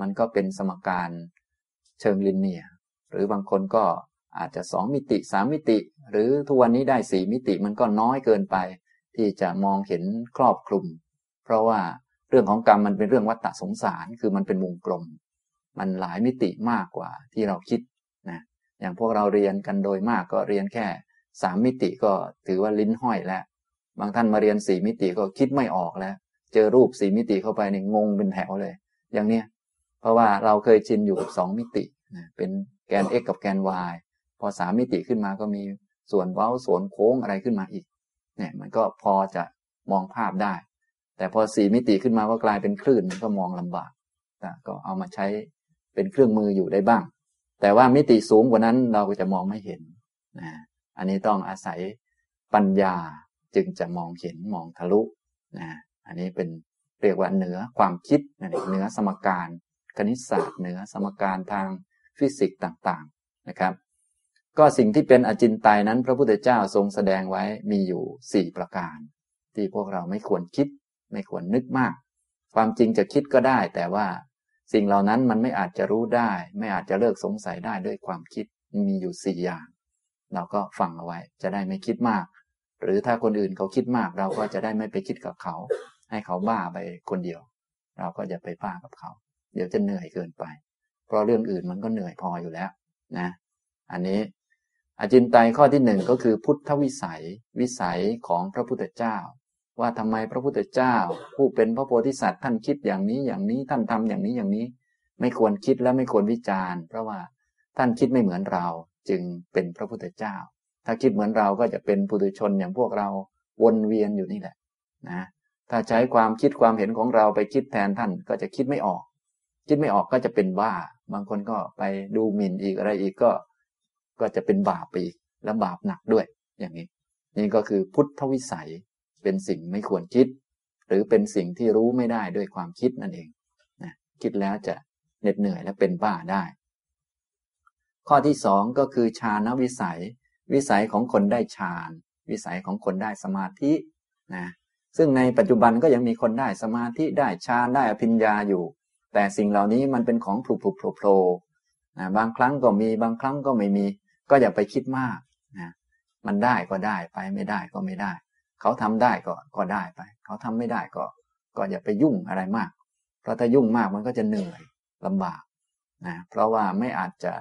มันก็เป็นสมการเชิงลินเนียหรือบางคนก็ อาจจะสองมิติสามมิติ หรือทุกวันนี้ได้สี่มิติมันก็น้อยเกินไป ที่จะมองเห็นครอบคลุม เพราะว่าเรื่องของกรรมมันเป็นเรื่องวัฏฏะสงสารคือมันเป็นวงกลม มันหลายมิติมากกว่าที่เราคิดนะอย่างพวกเราเรียนกันโดยมากก็เรียนแค่สามมิติก็ถือว่าลิ้นห้อยแล้ว บางท่านมาเรียนสี่มิติก็คิดไม่ออกแล้ว เจอรูปสี่มิติเข้าไปเนี่ยงงเป็นแถวเลย อย่างเนี้ยเพราะว่าเราเคยชินอยู่กับสองมิตินะเป็นแกน x กับแกน y พอสามมิติขึ้นมาก็มีส่วนเว้าส่วนโค้งอะไรขึ้นมาอีก เนี่ยมันก็พอจะมองภาพได้ แต่พอสี่มิติขึ้นมาก็กลายเป็นคลื่นมันก็มองลำบากแต่ก็เอามาใช้เป็นเครื่องมืออยู่ได้บ้าง แต่ว่ามิติสูงกว่านั้นเราก็จะมองไม่เห็นนะอันนี้ต้องอาศัยปัญญาจึงจะมองเห็นมองทะลุนะอันนี้เป็นเรียกว่าเหนือความคิดนะเหนือสมการ คณิตศาสตร์เหนือสมการทางฟิสิกส์ต่างๆนะครับ ก็สิ่งที่เป็นอจินไตยนั้น พระพุทธเจ้าทรงแสดงไว้มีอยู่4ประการ ที่พวกเราไม่ควรคิด ไม่ควรนึกมาก ความจริงจะคิดก็ได้ แต่ว่าสิ่งเหล่านั้นมันไม่อาจจะรู้ได้ ไม่อาจจะเลิกสงสัยได้ด้วยความคิดมีอยู่4อย่าง เราก็ฟังเอาไว้ จะได้ไม่คิดมาก หรือถ้าคนอื่นเขาคิดมาก เราก็จะได้ไม่ไปคิดกับเขา ให้เขาบ้าไปคนเดียว เราก็จะไปบ้ากับเขา เดี๋ยวจะเหนื่อยเกินไป เพราะเรื่องอื่นมันก็เหนื่อยพออยู่แล้ว นะ อันนี้ อจินไตยข้อที่หนึ่งก็คือพุทธวิสัย วิสัยของพระพุทธเจ้า ว่าทำไมพระพุทธเจ้า ผู้เป็นพระโพธิสัตว์ท่านคิดอย่างนี้อย่างนี้ท่านทำอย่างนี้อย่างนี้ ไม่ควรคิดและไม่ควรวิจารณ์ เพราะว่าท่านคิดไม่เหมือนเราจึงเป็นพระพุทธเจ้า ถ้าคิดเหมือนเราก็จะเป็นปุถุชนอย่างพวกเราวนเวียนอยู่นี่แหละนะถ้าใช้ความคิดความเห็นของเราไปคิดแทนท่านก็จะคิดไม่ออก คิดไม่ออกก็จะเป็นบ้า บางคนก็ไปดูหมิ่นอีกอะไรอีกก็ ก็จะเป็นบาปไปอีกและบาปหนักด้วย อย่างนี้ นี่ก็คือพุทธวิสัยเป็นสิ่งไม่ควรคิด หรือเป็นสิ่งที่รู้ไม่ได้ด้วยความคิดนั่นเองนะคิดแล้วจะเหน็ดเหนื่อยและเป็นบ้าได้ ข้อที่สองก็คือฌานวิสัย วิสัยของคนได้ฌาน วิสัยของคนได้สมาธินะซึ่งในปัจจุบันก็ยังมีคนได้สมาธิได้ฌานได้อภิญญาอยู่ แต่สิ่งเหล่านี้มันเป็นของผุผุโผล่โผล่นะบางครั้งก็มีบางครั้งก็ไม่มี ก็อย่าไปคิดมากนะมันได้ก็ได้ไปไม่ได้ก็ไม่ได้ เขาทำได้ก็ก็ได้ไป เขาทำไม่ได้ก็ ก็อย่าไปยุ่งอะไรมาก เพราะถ้ายุ่งมากมันก็จะเหนื่อยลำบากนะเพราะว่าไม่อาจจะ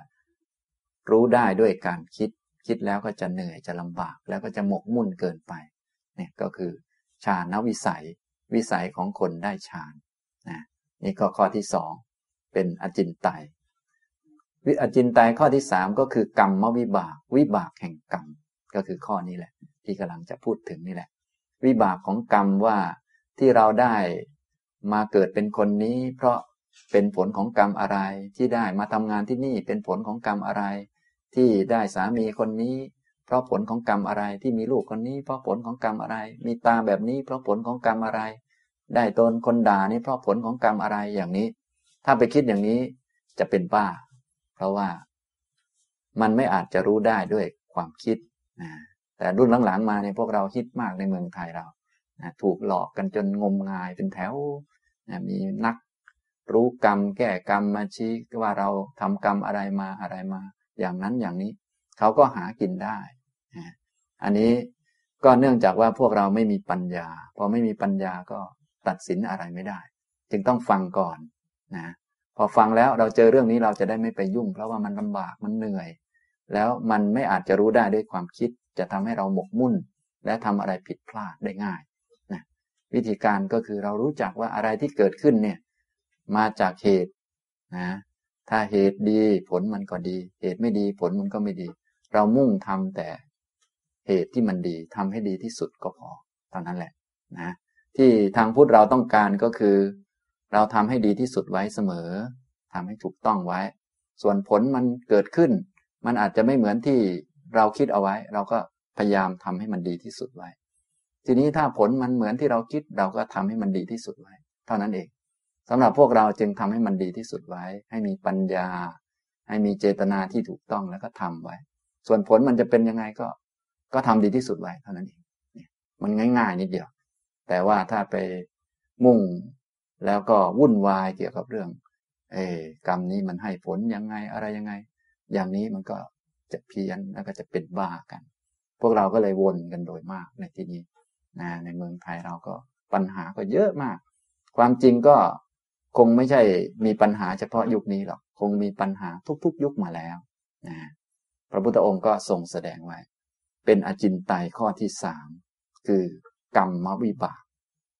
รู้ได้ด้วยการคิดคิดแล้วก็จะเหนื่อยจะลำบาก แล้วก็จะหมกมุ่นเกินไปเนี่ยก็คือฌานวิสัย วิสัยของคนได้ฌานนะนี่ก็ข้อที่สองเป็นอจินไตย วิอจินไตยข้อที่สามก็คือกรรมวิบาก วิบากแห่งกรรมก็คือข้อนี้แหละ ที่กำลังจะพูดถึงนี่แหละ วิบากของกรรมว่าที่เราได้มาเกิดเป็นคนนี้ เพราะเป็นผลของกรรมอะไรที่ได้มาทำงานที่นี่เป็นผลของกรรมอะไร ที่ได้สามีคนนี้ เพราะผลของกรรมอะไรที่มีลูกคนนี้ เพราะผลของกรรมอะไร มีตาแบบนี้ เพราะผลของกรรมอะไร ได้ตนคนด่านี่เพราะผลของกรรมอะไรอย่างนี้ ถ้าไปคิดอย่างนี้จะเป็นบ้า เพราะว่ามันไม่อาจจะรู้ได้ด้วยความคิดนะแต่รุ่นหลังๆมาเนี่ยพวกเราคิดมากในเมืองไทยเรานะถูกหลอกกันจนงมงายเป็นแถวนะมีนักรู้กรรม แก้กรรมมาชี้ว่าเราทำกรรมอะไรมาอะไรมา อย่างนั้นอย่างนี้ เขาก็หากินได้อันนี้ก็เนื่องจากว่าพวกเราไม่มีปัญญาพอไม่มีปัญญาก็ตัดสินอะไรไม่ได้ จึงต้องฟังก่อนนะ พอฟังแล้วเราเจอเรื่องนี้เราจะได้ไม่ไปยุ่ง เพราะว่ามันลำบากมันเหนื่อย แล้วมันไม่อาจจะรู้ได้ด้วยความคิด จะทำให้เราหมกมุ่น และทำอะไรผิดพลาดได้ง่ายนะวิธีการก็คือเรารู้จักว่าอะไรที่เกิดขึ้นเนี่ยมาจากเหตุนะถ้าเหตุดีผลมันก็ดี เหตุไม่ดีผลมันก็ไม่ดี เรามุ่งทำแต่เหตุที่มันดีทำให้ดีที่สุดก็พอเท่านั้นแหละนะที่ทางพุทธเราต้องการก็คือ เราทำให้ดีที่สุดไว้เสมอทำให้ถูกต้องไว้ ส่วนผลมันเกิดขึ้น มันอาจจะไม่เหมือนที่เราคิดเอาไว้ เราก็พยายามทำให้มันดีที่สุดไว้ ทีนี้ถ้าผลมันเหมือนที่เราคิดเราก็ทำให้มันดีที่สุดไว้ เท่านั้นเองสำหรับพวกเราจึงทำให้มันดีที่สุดไว้ ให้มีปัญญา ให้มีเจตนาที่ถูกต้องแล้วก็ทำไว้ ส่วนผลมันจะเป็นยังไงก็ ก็ทำดีที่สุดไว้เท่านั้นเองมันง่าย ๆ นิดเดียว แต่ว่าถ้าไปมุ่ง แล้วก็วุ่นวายเกี่ยวกับเรื่อง เอกรรมนี้มันให้ผลยังไงอะไรยังไง อย่างนี้มันก็จะเพี้ยนแล้วก็จะเป็นบ้ากัน พวกเราก็เลยวนกันโดยมากในที่นี้นะในเมืองไทยเราก็ปัญหาก็เยอะมาก ความจริงก็คงไม่ใช่มีปัญหาเฉพาะยุคนี้หรอกคงมีปัญหาทุกๆ ยุคมาแล้วนะพระพุทธองค์ก็ทรงแสดงไว้ เป็นอจินไตยข้อที่สามคือกรรมวิบาก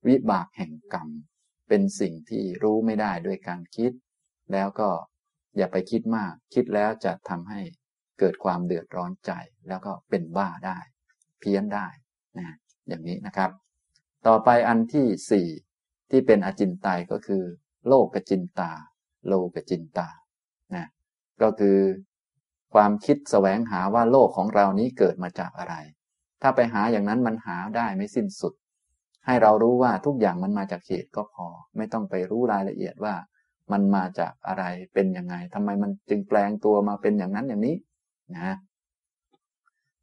วิบากแห่งกรรม เป็นสิ่งที่รู้ไม่ได้ด้วยการคิด แล้วก็อย่าไปคิดมาก คิดแล้วจะทำให้เกิดความเดือดร้อนใจ แล้วก็เป็นบ้าได้ เพี้ยนได้นะอย่างนี้นะครับ ต่อไปอันที่สี่ที่เป็นอจินไตยก็คือ โลกกจินตา โลกจินตานะก็คือความคิดแสวงหาว่าโลกของเรานี้เกิดมาจากอะไร ถ้าไปหาอย่างนั้นมันหาได้ไม่สิ้นสุด ให้เรารู้ว่าทุกอย่างมันมาจากเหตุก็พอ ไม่ต้องไปรู้รายละเอียดว่า มันมาจากอะไรเป็นยังไงทำไมมันจึงแปลงตัวมาเป็นอย่างนั้นอย่างนี้นะ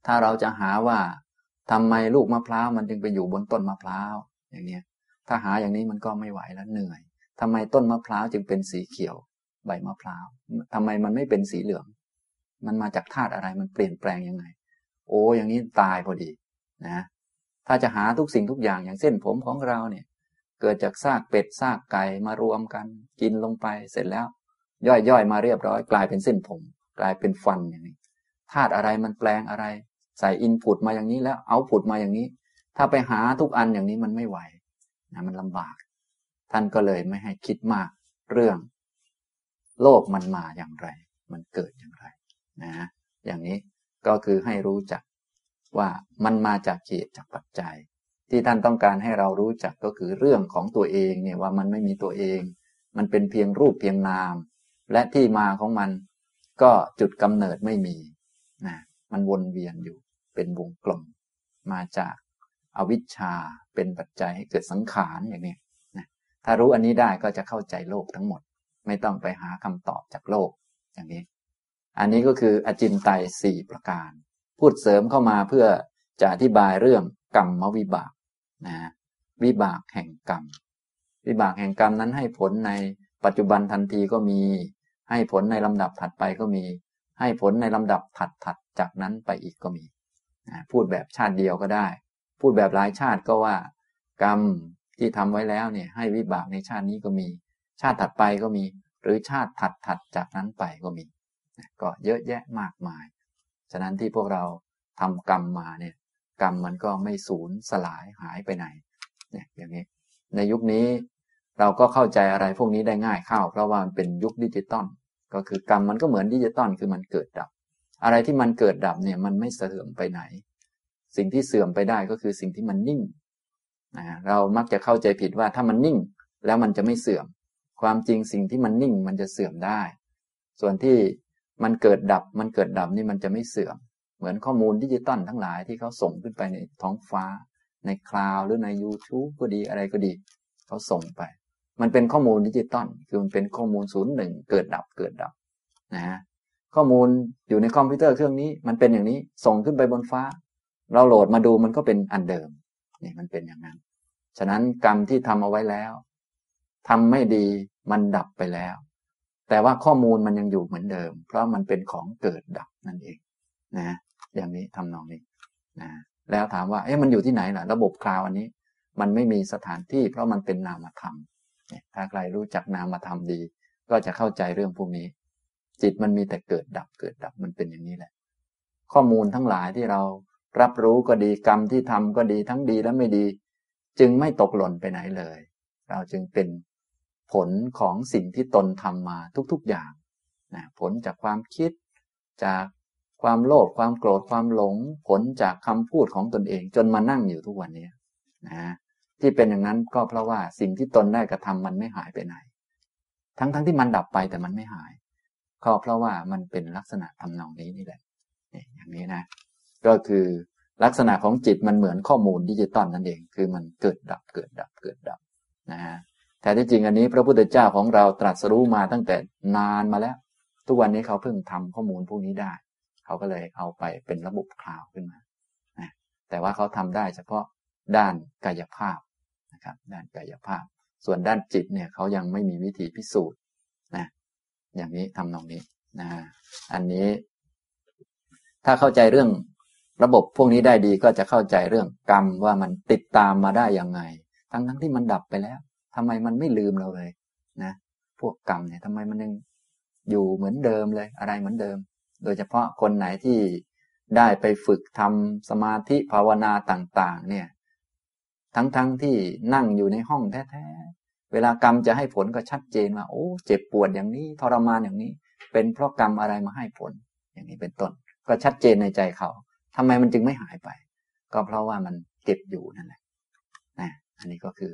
ถ้าเราจะหาว่าทำไมลูกมะพร้าวมันจึงไปอยู่บนต้นมะพร้าวอย่างเนี้ย ถ้าหาอย่างนี้มันก็ไม่ไหวแล้วเหนื่อยทำไมต้นมะพร้าวจึงเป็นสีเขียว ใบมะพร้าวทำไมมันไม่เป็นสีเหลือง มันมาจากธาตุอะไรมันเปลี่ยนแปลงยังไง โอ้อย่างนี้ตายพอดีนะ ถ้าจะหาทุกสิ่งทุกอย่างอย่างเส้นผมของเราเนี่ย เกิดจากซากเป็ดซากไก่มารวมกัน กินลงไปเสร็จแล้ว ย่อยๆมาเรียบร้อย กลายเป็นเส้นผม กลายเป็นฟันอย่างนี้ธาตุอะไรมันแปลงอะไร ใส่อินพุตมาอย่างนี้แล้วเอาพุตมาอย่างนี้ ถ้าไปหาทุกอันอย่างนี้มันไม่ไหวนะมันลำบาก ท่านก็เลยไม่ให้คิดมากเรื่อง โลกมันมาอย่างไร มันเกิดอย่างไร นะ อย่างนี้ก็คือให้รู้จัก ว่ามันมาจากเหตุจากปัจจัย ที่ท่านต้องการให้เรารู้จักก็คือเรื่องของตัวเองเนี่ยว่ามันไม่มีตัวเอง มันเป็นเพียงรูปเพียงนาม และที่มาของมันก็จุดกำเนิดไม่มีนะมันวนเวียนอยู่เป็นวงกลม มาจากอวิชชาเป็นปัจจัยให้เกิดสังขารอย่างนี้นะถ้ารู้อันนี้ได้ก็จะเข้าใจโลกทั้งหมด ไม่ต้องไปหาคำตอบจากโลกอย่างนี้ อันนี้ก็คืออจินไตยสี่ประการ พูดเสริมเข้ามาเพื่อจะอธิบายเรื่องกรรมวิบากนะวิบากแห่งกรรม วิบากแห่งกรรมนั้นให้ผลในปัจจุบันทันทีก็มี ให้ผลในลำดับถัดไปก็มี ให้ผลในลำดับถัดถัดจากนั้นไปอีกก็มีนะพูดแบบชาติเดียวก็ได้ พูดแบบหลายชาติก็ว่า กรรมที่ทำไว้แล้วเนี่ย ให้วิบากในชาตินี้ก็มี ชาติถัดไปก็มี หรือชาติถัดถัดจากนั้นไปก็มี ก็เยอะแยะมากมาย ฉะนั้นที่พวกเราทำกรรมมาเนี่ยกรรมมันก็ไม่สูญสลายหายไปไหนเนี่ยอย่างนี้ ในยุคนี้เราก็เข้าใจอะไรพวกนี้ได้ง่ายเข้า เพราะว่ามันเป็นยุคดิจิตอลก็คือกรรมมันก็เหมือนดิจิตอลคือมันเกิดดับ อะไรที่มันเกิดดับเนี่ยมันไม่เสื่อมไปไหน สิ่งที่เสื่อมไปได้ก็คือสิ่งที่มันนิ่งนะเรามักจะเข้าใจผิดว่าถ้ามันนิ่งแล้วมันจะไม่เสื่อม ความจริงสิ่งที่มันนิ่งมันจะเสื่อมได้ ส่วนที่ มันเกิดดับ มันเกิดดับนี่มันจะไม่เสื่อม เหมือนข้อมูลดิจิตอลทั้งหลายที่เขาส่งขึ้นไปในท้องฟ้า ใน cloud หรือใน YouTube ก็ดีอะไรก็ดี เขาส่งไป มันเป็นข้อมูลดิจิตอลคือมันเป็นข้อมูลศูนย์หนึ่งเกิดดับเกิดดับนะฮะข้อมูลอยู่ในคอมพิวเตอร์เครื่องนี้ มันเป็นอย่างนี้ส่งขึ้นไปบนฟ้า เราโหลดมาดูมันก็เป็นอันเดิมนี่มันเป็นอย่างนั้น ฉะนั้นกรรมที่ทำเอาไว้แล้วทำไม่ดีมันดับไปแล้ว แต่ว่าข้อมูลมันยังอยู่เหมือนเดิม เพราะมันเป็นของเกิดดับนั่นเองนะอย่างนี้ทำนองนี้นะแล้วถามว่าเอ๊ะมันอยู่ที่ไหนล่ะ ระบบ cloud อันนี้ มันไม่มีสถานที่ เพราะมันเป็นนามธรรมถ้าใครรู้จักนามธรรมดี ก็จะเข้าใจเรื่องพวกนี้ จิตมันมีแต่เกิดดับเกิดดับมันเป็นอย่างนี้แหละ ข้อมูลทั้งหลายที่เรารับรู้ก็ดีกรรมที่ทำก็ดีทั้งดีและไม่ดี จึงไม่ตกหล่นไปไหนเลย เราจึงเป็น ผลของสิ่งที่ตนทำมาทุกๆอย่างนะผลจากความคิด จากความโลภความโกรธความหลง ผลจากคำพูดของตนเอง จนมานั่งอยู่ทุกวันนี้นะที่เป็นอย่างนั้นก็เพราะว่าสิ่งที่ตนได้กระทำมันไม่หายไปไหน ทั้งๆทที่มันดับไปแต่มันไม่หาย ก็เพราะว่ามันเป็นลักษณะทำนองนี้นี่แหละอย่างนี้นะ ก็คือลักษณะของจิตมันเหมือนข้อมูลดิจิตอลนั่นเอง คือมันเกิดดับเกิดดับเกิดดับนะฮะ แต่ที่จริงอันนี้พระพุทธเจ้าของเราตรัสรู้มาตั้งแต่นานมาแล้ว ทุกวันนี้เขาเพิ่งทำข้อมูลพวกนี้ได้ เขาก็เลยเอาไปเป็นระบบคลาวขึ้นมาแต่ว่าเขาทำได้เฉพาะด้านกายภาพนะครับ ด้านกายภาพ ส่วนด้านจิตเนี่ยเขายังไม่มีวิธีพิสูจน์นะอย่างนี้ทำนองนี้นะอันนี้ ถ้าเข้าใจเรื่องระบบพวกนี้ได้ดีก็จะเข้าใจเรื่องกรรมว่ามันติดตามมาได้ยังไง ทั้งทั้งที่มันดับไปแล้ว ทำไมมันไม่ลืมเราเลยนะพวกกรรมเนี่ยทำไมมันยังอยู่เหมือนเดิมเลยอะไรเหมือนเดิม โดยเฉพาะคนไหนที่ได้ไปฝึกทำสมาธิภาวนาต่าง ๆ เนี่ย ทั้งๆทที่นั่งอยู่ในห้องแท้ๆเวลากรรมจะให้ผลก็ชัดเจนว่าโอ้ เจ็บปวดอย่างนี้ทรมานอย่างนี้ เป็นเพราะกรรมอะไรมาให้ผล อย่างนี้เป็นต้น ก็ชัดเจนในใจเขาทำไมมันจึงไม่หายไป ก็เพราะว่ามันเก็บอยู่นั่นแหละนะอันนี้ก็คือ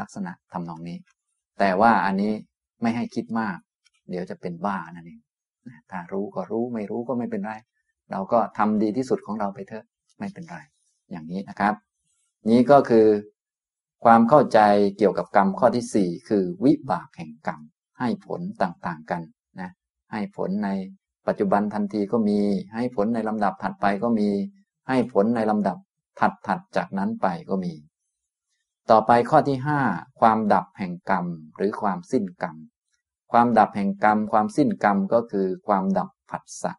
ลักษณะทำนองนี้ แต่ว่าอันนี้ไม่ให้คิดมาก เดี๋ยวจะเป็นบ้านั่นเองถ้ารู้ก็รู้ไม่รู้ก็ไม่เป็นไร เราก็ทำดีที่สุดของเราไปเถอะไม่เป็นไร อย่างนี้นะครับ นี้ก็คือความเข้าใจเกี่ยวกับกรรมข้อที่สี่คือวิบากแห่งกรรม ให้ผลต่างๆกันนะให้ผลในปัจจุบันทันทีก็มี ให้ผลในลำดับถัดไปก็มี ให้ผลในลำดับถัดๆจากนั้นไปก็มี ต่อไปข้อที่ห้าความดับแห่งกรรมหรือความสิ้นกรรม ความดับแห่งกรรม ความสิ้นกรรมก็คือความดับผัสสะ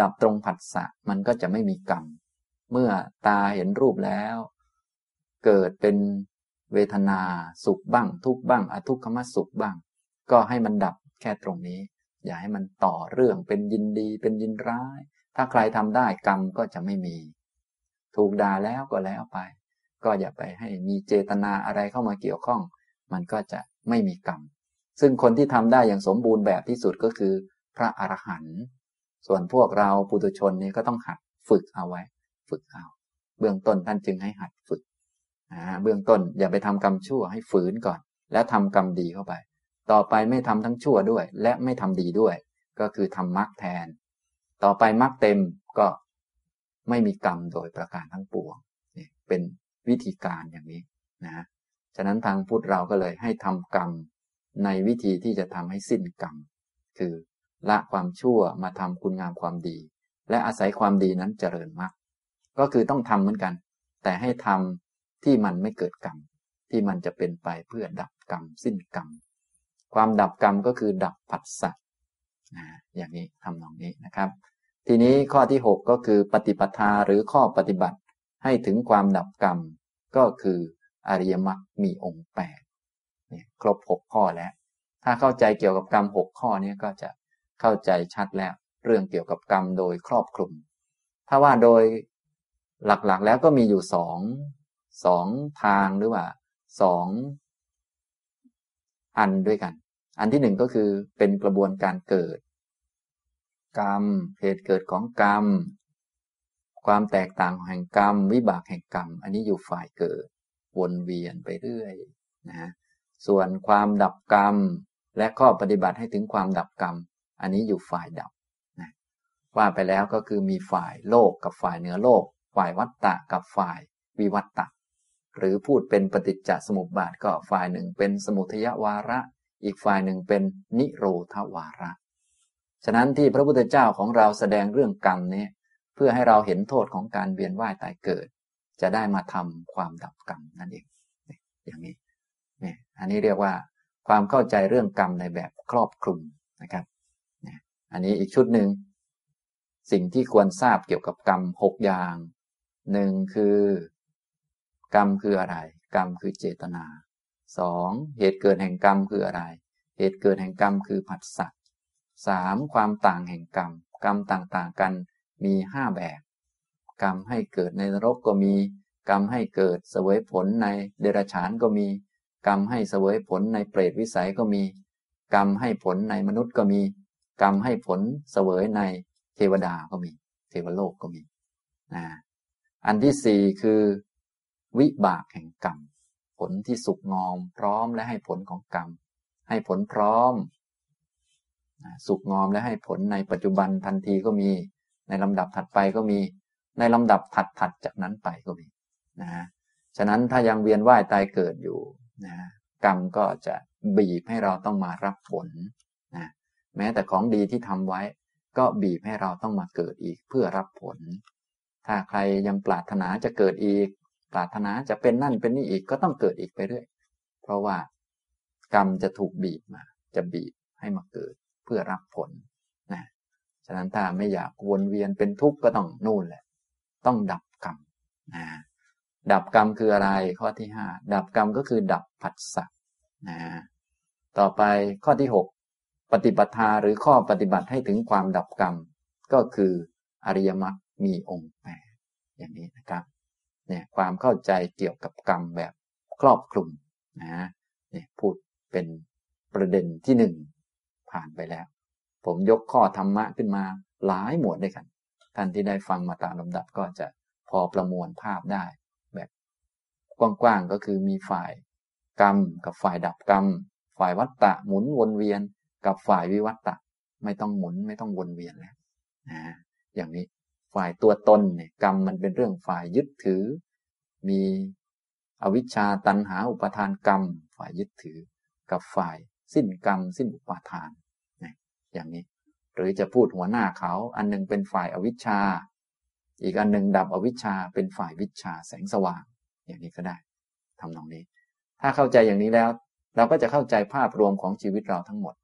ดับตรงผัสสะมันก็จะไม่มีกรรม เมื่อตาเห็นรูปแล้ว เกิดเป็นเวทนาสุขบ้าง ทุกบ้างอทุกขมสุขบ้าง ก็ให้มันดับแค่ตรงนี้ อย่าให้มันต่อเรื่องเป็นยินดีเป็นยินร้าย ถ้าใครทำได้กรรมก็จะไม่มี ถูกด่าแล้วก็แล้วไป ก็อย่าไปให้มีเจตนาอะไรเข้ามาเกี่ยวข้อง มันก็จะไม่มีกรรม ซึ่งคนที่ทำได้อย่างสมบูรณ์แบบที่สุดก็คือพระอรหันต์ส่วนพวกเราปุถุชนนี้ก็ต้องหัดฝึกเอาไว้ ฝึกเอา เบื้องต้นท่านจึงให้หัดฝึกเบื้องต้นอย่าไปทำกรรมชั่วให้ฝืนก่อน แล้วทำกรรมดีเข้าไป ต่อไปไม่ทำทั้งชั่วด้วย และไม่ทำดีด้วย ก็คือทำมรรคแทน ต่อไปมรรคเต็มก็ไม่มีกรรมโดยประการทั้งปวงเป็น วิธีการอย่างนี้นะฉะนั้นทางพุทธเราก็เลยให้ทำกรรมในวิธีที่จะทำให้สิ้นกรรม คือละความชั่วมาทำคุณงามความดี และอาศัยความดีนั้นเจริญมากก็คือต้องทำเหมือนกัน แต่ให้ทำที่มันไม่เกิดกรรม ที่มันจะเป็นไปเพื่อดับกรรมสิ้นกรรม ความดับกรรมก็คือดับผัสสะนะอย่างนี้ทำนองนี้นะครับ ทีนี้ข้อที่ 6 ก็คือปฏิปทาหรือข้อปฏิบัติให้ถึงความดับกรรม ก็คืออริยมรรคมีองค์แปดเนี่ยครบหกข้อแล้ว ถ้าเข้าใจเกี่ยวกับกรรมหกข้อนี้ก็จะเข้าใจชัดแล้ว เรื่องเกี่ยวกับกรรมโดยครอบคลุม ถ้าว่าโดยหลักๆแล้วก็มีอยู่สองสองทางหรือว่าสองอันด้วยกัน อันที่หนึ่งก็คือเป็นกระบวนการเกิด กรรมเหตุเกิดของกรรม ความแตกต่างแห่งกรรม วิบากแห่งกรรม อันนี้อยู่ฝ่ายเกิด วนเวียนไปเรื่อยนะส่วนความดับกรรม และข้อปฏิบัติให้ถึงความดับกรรม อันนี้อยู่ฝ่ายดับนะว่าไปแล้วก็คือมีฝ่ายโลกกับฝ่ายเหนือโลก ฝ่ายวัตตะกับฝ่ายวิวัตตะ หรือพูดเป็นปฏิจจสมุปบาทก็ฝ่ายหนึ่งเป็นสมุทยวาระ อีกฝ่ายหนึ่งเป็นนิโรธวาระ ฉะนั้นที่พระพุทธเจ้าของเราแสดงเรื่องกรรมนี้ เพื่อให้เราเห็นโทษของการเวียนว่ายตายเกิด จะได้มาทำความดับกรรมนั่นเองอย่างนี้เนี่ยอันนี้เรียกว่าความเข้าใจเรื่องกรรมในแบบครอบคลุมนะครับอันนี้อีกชุดหนึ่งสิ่งที่ควรทราบเกี่ยวกับกรรมหกอย่างหนึ่งคือกรรมคืออะไร กรรมคือเจตนาสองเหตุเกิดแห่งกรรมคืออะไร เหตุเกิดแห่งกรรมคือผัสสะสามความต่างแห่งกรรม กรรมต่างๆกัน มีห้าแบบ กรรมให้เกิดในนรกก็มี กรรมให้เกิดเสวยผลในเดรัจฉานก็มี กรรมให้เสวยผลในเปรตวิสัยก็มี กรรมให้ผลในมนุษย์ก็มี กรรมให้ผลเสวยในเทวดาก็มี เทวโลกก็มีนะอันที่สี่คือ วิบากแห่งกรรม ผลที่สุกงอมพร้อมและให้ผลของกรรม ให้ผลพร้อม สุกงอมและให้ผลในปัจจุบันทันทีก็มี ในลำดับถัดไปก็มี ในลำดับถัดถัดจากนั้นไปก็มีนะฉะนั้นถ้ายังเวียนว่ายตายเกิดอยู่นะกรรมก็จะบีบให้เราต้องมารับผลนะแม้แต่ของดีที่ทำไว้ ก็บีบให้เราต้องมาเกิดอีกเพื่อรับผล ถ้าใครยังปรารถนาจะเกิดอีก ปรารถนาจะเป็นนั่นเป็นนี่อีกก็ต้องเกิดอีกไปเรื่อย เพราะว่ากรรมจะถูกบีบมา จะบีบให้มาเกิดเพื่อรับผล ฉะนั้นถ้าไม่อยากวนเวียนเป็นทุกข์ก็ต้องนู่นแหละ ต้องดับกรรมนะดับกรรมคืออะไรข้อที่ห้าดับกรรมก็คือดับผัสสะนะต่อไปข้อที่หกปฏิปทาหรือข้อปฏิบัติให้ถึงความดับกรรม ก็คืออริยมรรคมีองค์แปดอย่างนี้นะครับเนี่ยความเข้าใจเกี่ยวกับกรรมแบบครอบคลุมนะเนี่ยพูดเป็นประเด็นที่หนึ่งผ่านไปแล้ว ผมยกข้อธรรมะขึ้นมาหลายหมวดด้วยกัน ท่านที่ได้ฟังมาตามลำดับก็จะพอประมวลภาพได้ แบบกว้างๆก็คือมีฝ่ายกรรม กับฝ่ายดับกรรม ฝ่ายวัตตะหมุนวนเวียน กับฝ่ายวิวัตตะ ไม่ต้องหมุนไม่ต้องวนเวียนแล้วนะอย่างนี้ฝ่ายตัวตนเนี่ยกรรมมันเป็นเรื่องฝ่ายยึดถือ มีอวิชชาตันหาอุปทานกรรม ฝ่ายยึดถือ กับฝ่ายสิ้นกรรม สิ้นอุปทานน อย่างนี้ หรือจะพูดหัวหน้าเขา อันนึงเป็นฝ่ายอวิชชา อีกอันหนึ่งดับอวิชชาเป็นฝ่ายวิชาแสงสว่าง อย่างนี้ก็ได้ทำนองนี้ ถ้าเข้าใจอย่างนี้แล้ว เราก็จะเข้าใจภาพรวมของชีวิตเราทั้งหมด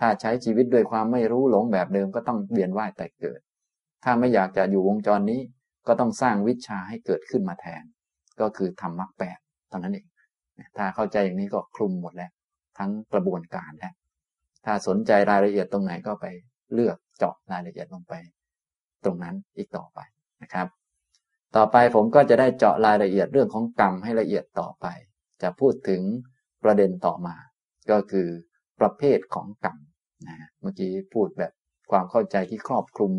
ถ้าใช้ชีวิตด้วยความไม่รู้หลงแบบเดิมก็ต้องเวียนว่ายแต่เกิด ถ้าไม่อยากจะอยู่วงจรนี้ก็ต้องสร้างวิชาให้เกิดขึ้นมาแทน ก็คือทำมรรคแปดตอนนั้นเองถ้าเข้าใจอย่างนี้ก็คลุมหมดแล้ว ทั้งกระบวนการแล้ว ถ้าสนใจรายละเอียดตรงไหนก็ไปเลือกเจาะรายละเอียดลงไป ตรงนั้นอีกต่อไปนะครับ ต่อไปผมก็จะได้เจาะรายละเอียดเรื่องของกรรมให้ละเอียดต่อไป จะพูดถึงประเด็นต่อมา ก็คือประเภทของกรรมนะเมื่อกี้พูดแบบความเข้าใจที่ครอบคลุม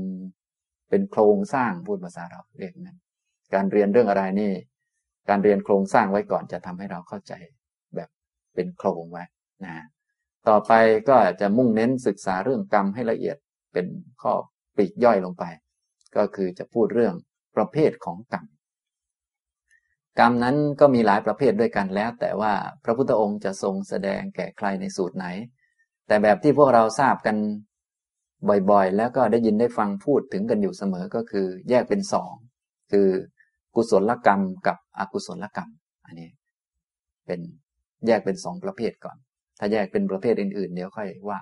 เป็นโครงสร้างพูดภาษาเราเรียกนั้นการเรียนเรื่องอะไรนี่ การเรียนโครงสร้างไว้ก่อนจะทำให้เราเข้าใจแบบเป็นโครงไว้นะ ต่อไปก็จะมุ่งเน้นศึกษาเรื่องกรรมให้ละเอียดเป็นข้อปลีกย่อยลงไป ก็คือจะพูดเรื่องประเภทของกรรมกรรมนั้นก็มีหลายประเภทด้วยกันแล้ว แต่ว่าพระพุทธองค์จะทรงแสดงแก่ใครในสูตรไหน แต่แบบที่พวกเราทราบกันบ่อยๆ แล้วก็ได้ยินได้ฟังพูดถึงกันอยู่เสมอก็คือ แยกเป็นสองคือกุศลกรรมกับอกุศลกรรม อันนี้ เป็นแยกเป็นสองประเภทก่อน ถ้าแยกเป็นประเภทอื่น ๆ เดี๋ยวค่อยว่า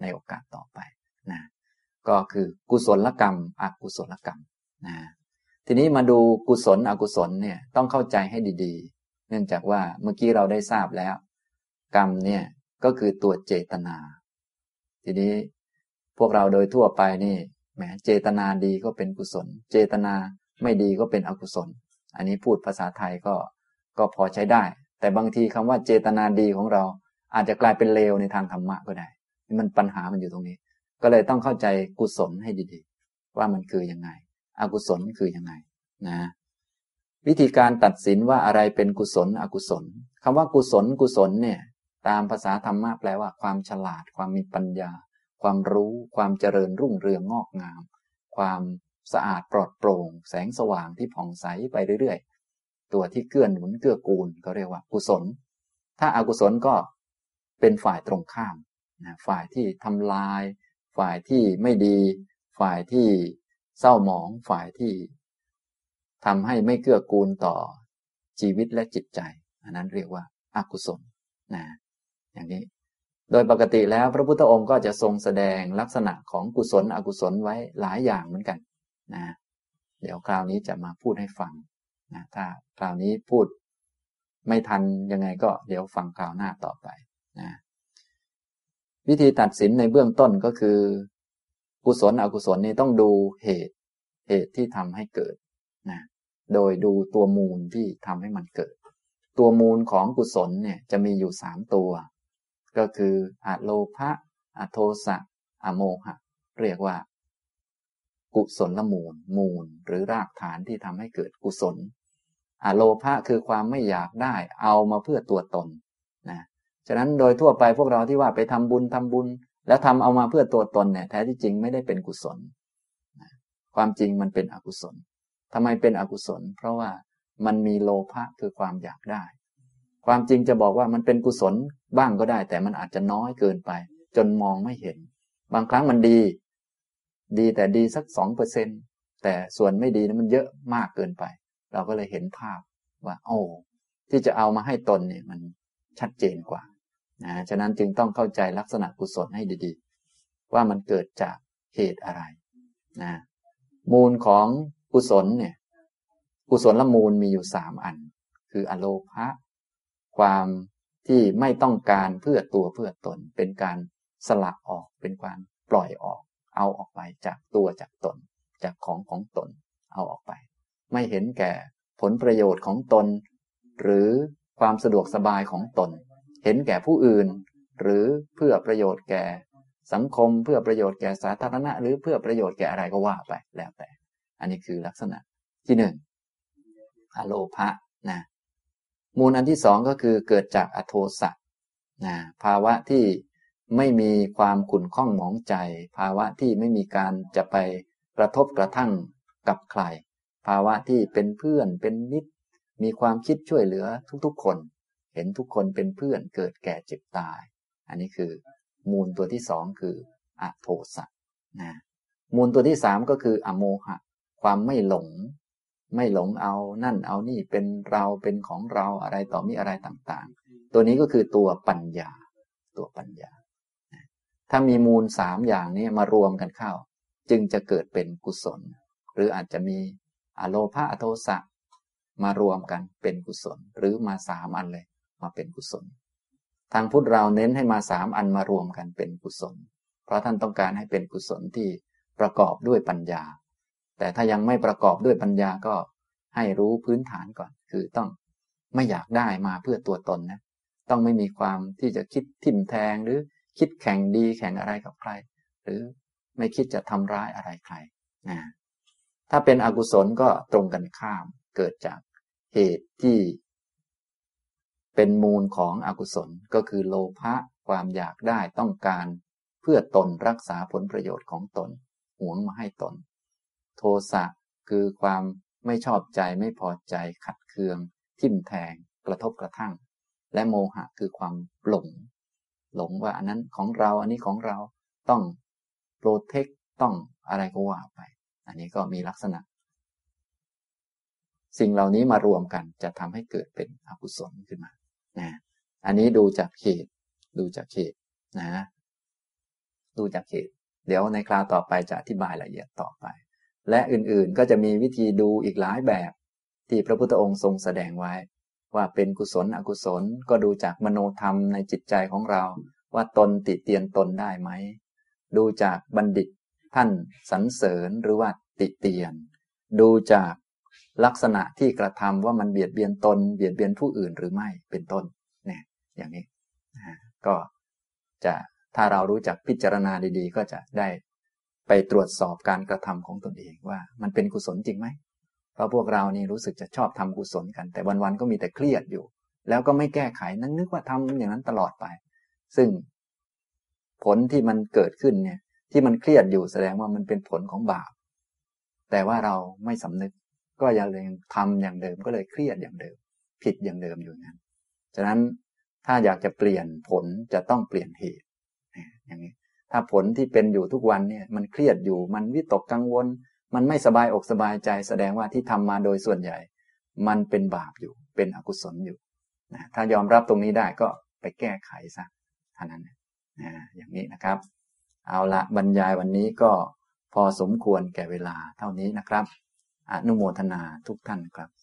ในโอกาสต่อไปนะก็คือกุศลกรรม อกุศลกรรมนะทีนี้มาดูกุศลอกุศลเนี่ยต้องเข้าใจให้ดีๆ เนื่องจากว่าเมื่อกี้เราได้ทราบแล้ว กรรมเนี่ยก็คือตัวเจตนา ทีนี้พวกเราโดยทั่วไปนี่แหมเจตนาดีก็เป็นกุศล เจตนาไม่ดีก็เป็นอกุศล อันนี้พูดภาษาไทยก็ก็พอใช้ได้ แต่บางทีคำว่าเจตนาดีของเรา อาจจะกลายเป็นเลวในทางธรรมะก็ได้ มันปัญหามันอยู่ตรงนี้ ก็เลยต้องเข้าใจกุศลให้ดีๆ ว่ามันคือยังไง อกุศลคือยังไงนะ วิธีการตัดสินว่าอะไรเป็นกุศล อกุศลคำว่ากุศลกุศลเนี่ย ตามภาษาธรรมะแปลว่าความฉลาด ความมีปัญญา ความรู้ ความเจริญรุ่งเรืองงอกงาม ความสะอาดปลอดโปร่ง แสงสว่างที่ผ่องใสไปเรื่อยๆ ตัวที่เกื้อหนุนเกื้อกูลก็เรียกว่ากุศล ถ้าอากุศลก็ เป็นฝ่ายตรงข้ามนะฝ่ายที่ทำลาย ฝ่ายที่ไม่ดี ฝ่ายที่เศร้าหมอง ฝ่ายที่ทำให้ไม่เกื้อกูลต่อชีวิตและจิตใจ อันนั้นเรียกว่าอากุศลนะอย่างนี้ โดยปกติแล้วพระพุทธองค์ก็จะทรงแสดงลักษณะของกุศลอกุศลไว้หลายอย่างเหมือนกันนะเดี๋ยวคราวนี้จะมาพูดให้ฟังนะถ้าคราวนี้พูดไม่ทันยังไงก็เดี๋ยวฟังคราวหน้าต่อไป นะวิธีตัดสินในเบื้องต้นก็คือ กุศลอกุศลนี่ต้องดูเหตุเหตุที่ทำให้เกิดนะโดยดูตัวมูลที่ทำให้มันเกิด ตัวมูลของกุศลเนี่ยจะมีอยู่สามตัว ก็คืออะโลภะอะโทสะอะโมหะ เรียกว่า กุศลละมูล มูล หรือรากฐานที่ทำให้เกิดกุศลอะโลภะคือความไม่อยากได้ เอามาเพื่อตัวตน ฉะนั้นโดยทั่วไปพวกเราที่ว่าไปทำบุญทำบุญ แล้วทำเอามาเพื่อตัวตนเนี่ยแท้ที่จริงไม่ได้เป็นกุศล ความจริงมันเป็นอกุศลทำไมเป็นอกุศล เพราะว่ามันมีโลภะคือความอยากได้ ความจริงจะบอกว่ามันเป็นกุศลบ้างก็ได้ แต่มันอาจจะน้อยเกินไป จนมองไม่เห็น บางครั้งมันดี ดีแต่ดีสักสองเปอร์เซ็นแต่ส่วนไม่ดีนั้นมันเยอะมากเกินไป เราก็เลยเห็นภาพว่า โอ้ที่จะเอามาให้ตนเนี่ยมันชัดเจนกว่า นะฉะนั้นจึงต้องเข้าใจลักษณะกุศลให้ดีๆ ว่ามันเกิดจากเหตุอะไรนะมูลของกุศลเนี่ยกุศลละมูลมีอยู่สามอัน คืออโลภะความที่ไม่ต้องการเพื่อตัวเพื่อตน เป็นการสละออกเป็นการปล่อยออก เอาออกไปจากตัวจากตน จากของของตน เอาออกไป ไม่เห็นแก่ผลประโยชน์ของตน หรือความสะดวกสบายของตน เห็นแก่ผู้อื่น หรือเพื่อประโยชน์แก่สังคมเพื่อประโยชน์แก่สาธารณะ หรือเพื่อประโยชน์แก่อะไรก็ว่าไปแล้วแต่ อันนี้คือลักษณะที่หนึ่งอโลภะนะมูลอันที่สองก็คือเกิดจากอโทสะนะภาวะที่ไม่มีความขุ่นข้องหมองใจ ภาวะที่ไม่มีการจะไปกระทบกระทั่งกับใคร ภาวะที่เป็นเพื่อนเป็นมิตร มีความคิดช่วยเหลือทุกๆคน เห็นทุกคนเป็นเพื่อนเกิดแก่เจ็บตาย อันนี้คือ มูลตัวที่สองคืออโทสะนะมูลตัวที่สามก็คืออโมหะ ความไม่หลง ไม่หลงเอานั่นเอานี่เป็นเราเป็นของเราอะไรต่อมีอะไรต่างๆ ตัวนี้ก็คือตัวปัญญา ตัวปัญญา ถ้ามีมูลสามอย่างนี้มารวมกันเข้า จึงจะเกิดเป็นกุศล หรืออาจจะมีอโลภะอโทสะมารวมกันเป็นกุศล หรือมาสามอันเลย มาเป็นกุศล ทางพุทธเราเน้นให้มาสามอันมารวมกันเป็นกุศล เพราะท่านต้องการให้เป็นกุศลที่ประกอบด้วยปัญญา แต่ถ้ายังไม่ประกอบด้วยปัญญาก็ให้รู้พื้นฐานก่อน คือต้องไม่อยากได้มาเพื่อตัวตนนะ ต้องไม่มีความที่จะคิดทิ่มแทงหรือคิดแข่งดีแข่งอะไรกับใคร หรือไม่คิดจะทำร้ายอะไรใครนะถ้าเป็นอกุศลก็ตรงกันข้ามเกิดจากเหตุที่ เป็นมูลของอกุศลก็คือโลภะความอยากได้ต้องการ เพื่อตนรักษาผลประโยชน์ของตนหวงมาให้ตน โทสะคือความไม่ชอบใจไม่พอใจขัดเคือง ทิ่มแทง กระทบกระทั่ง และโมหะคือความหลง หลงว่าอันนั้นของเราอันนี้ของเราต้องโปรเทคต้องอะไรก็ว่าไป อันนี้ก็มีลักษณะ สิ่งเหล่านี้มารวมกันจะทำให้เกิดเป็นอกุศลขึ้นมา นะอันนี้ดูจากเหตุดูจากเหตุนะ ดูจากเหตุเดี๋ยวในคราวต่อไปจะอธิบายละเอียดต่อไป และอื่นๆก็จะมีวิธีดูอีกหลายแบบ ที่พระพุทธองค์ทรงแสดงไว้ ว่าเป็นกุศลอกุศลก็ดูจากมโนธรรมในจิตใจของเรา ว่าตนติเตียนตนได้ไหม ดูจากบัณฑิตท่านสรรเสริญหรือว่าติเตียน ดูจาก ลักษณะที่กระทำว่ามันเบียดเบียนตน เบียดเบียนผู้อื่นหรือไม่เป็นต้นเนี่ยอย่างนี้ก็จะถ้าเรารู้จักพิจารณาดีๆ ก็จะได้ไปตรวจสอบการกระทำของตนเองว่ามันเป็นกุศลจริงไหมเพราะพวกเรานี่รู้สึกจะชอบทำกุศลกัน แต่วันๆก็มีแต่เครียดอยู่ แล้วก็ไม่แก้ไขนั่งนึกว่าทำอย่างนั้นตลอดไป ซึ่งผลที่มันเกิดขึ้นเนี่ย ที่มันเครียดอยู่แสดงว่ามันเป็นผลของบาป แต่ว่าเราไม่สำนึก ก็ยังเลยทำอย่างเดิมก็เลยเครียดอย่างเดิม ผิดอย่างเดิมอยู่นั้นฉะนั้นถ้าอยากจะเปลี่ยนผลจะต้องเปลี่ยนเหตุอย่างนี้ ถ้าผลที่เป็นอยู่ทุกวันเนี่ยมันเครียดอยู่มันวิตกกังวล มันไม่สบายอกสบายใจ แสดงว่าที่ทำมาโดยส่วนใหญ่ มันเป็นบาปอยู่เป็นอกุศลอยู่นะถ้ายอมรับตรงนี้ได้ก็ไปแก้ไขซะเท่านั้นนะอย่างนี้นะครับ เอาละบรรยายวันนี้ก็พอสมควรแก่เวลาเท่านี้นะครับ อนุโมทนาทุกท่านครับ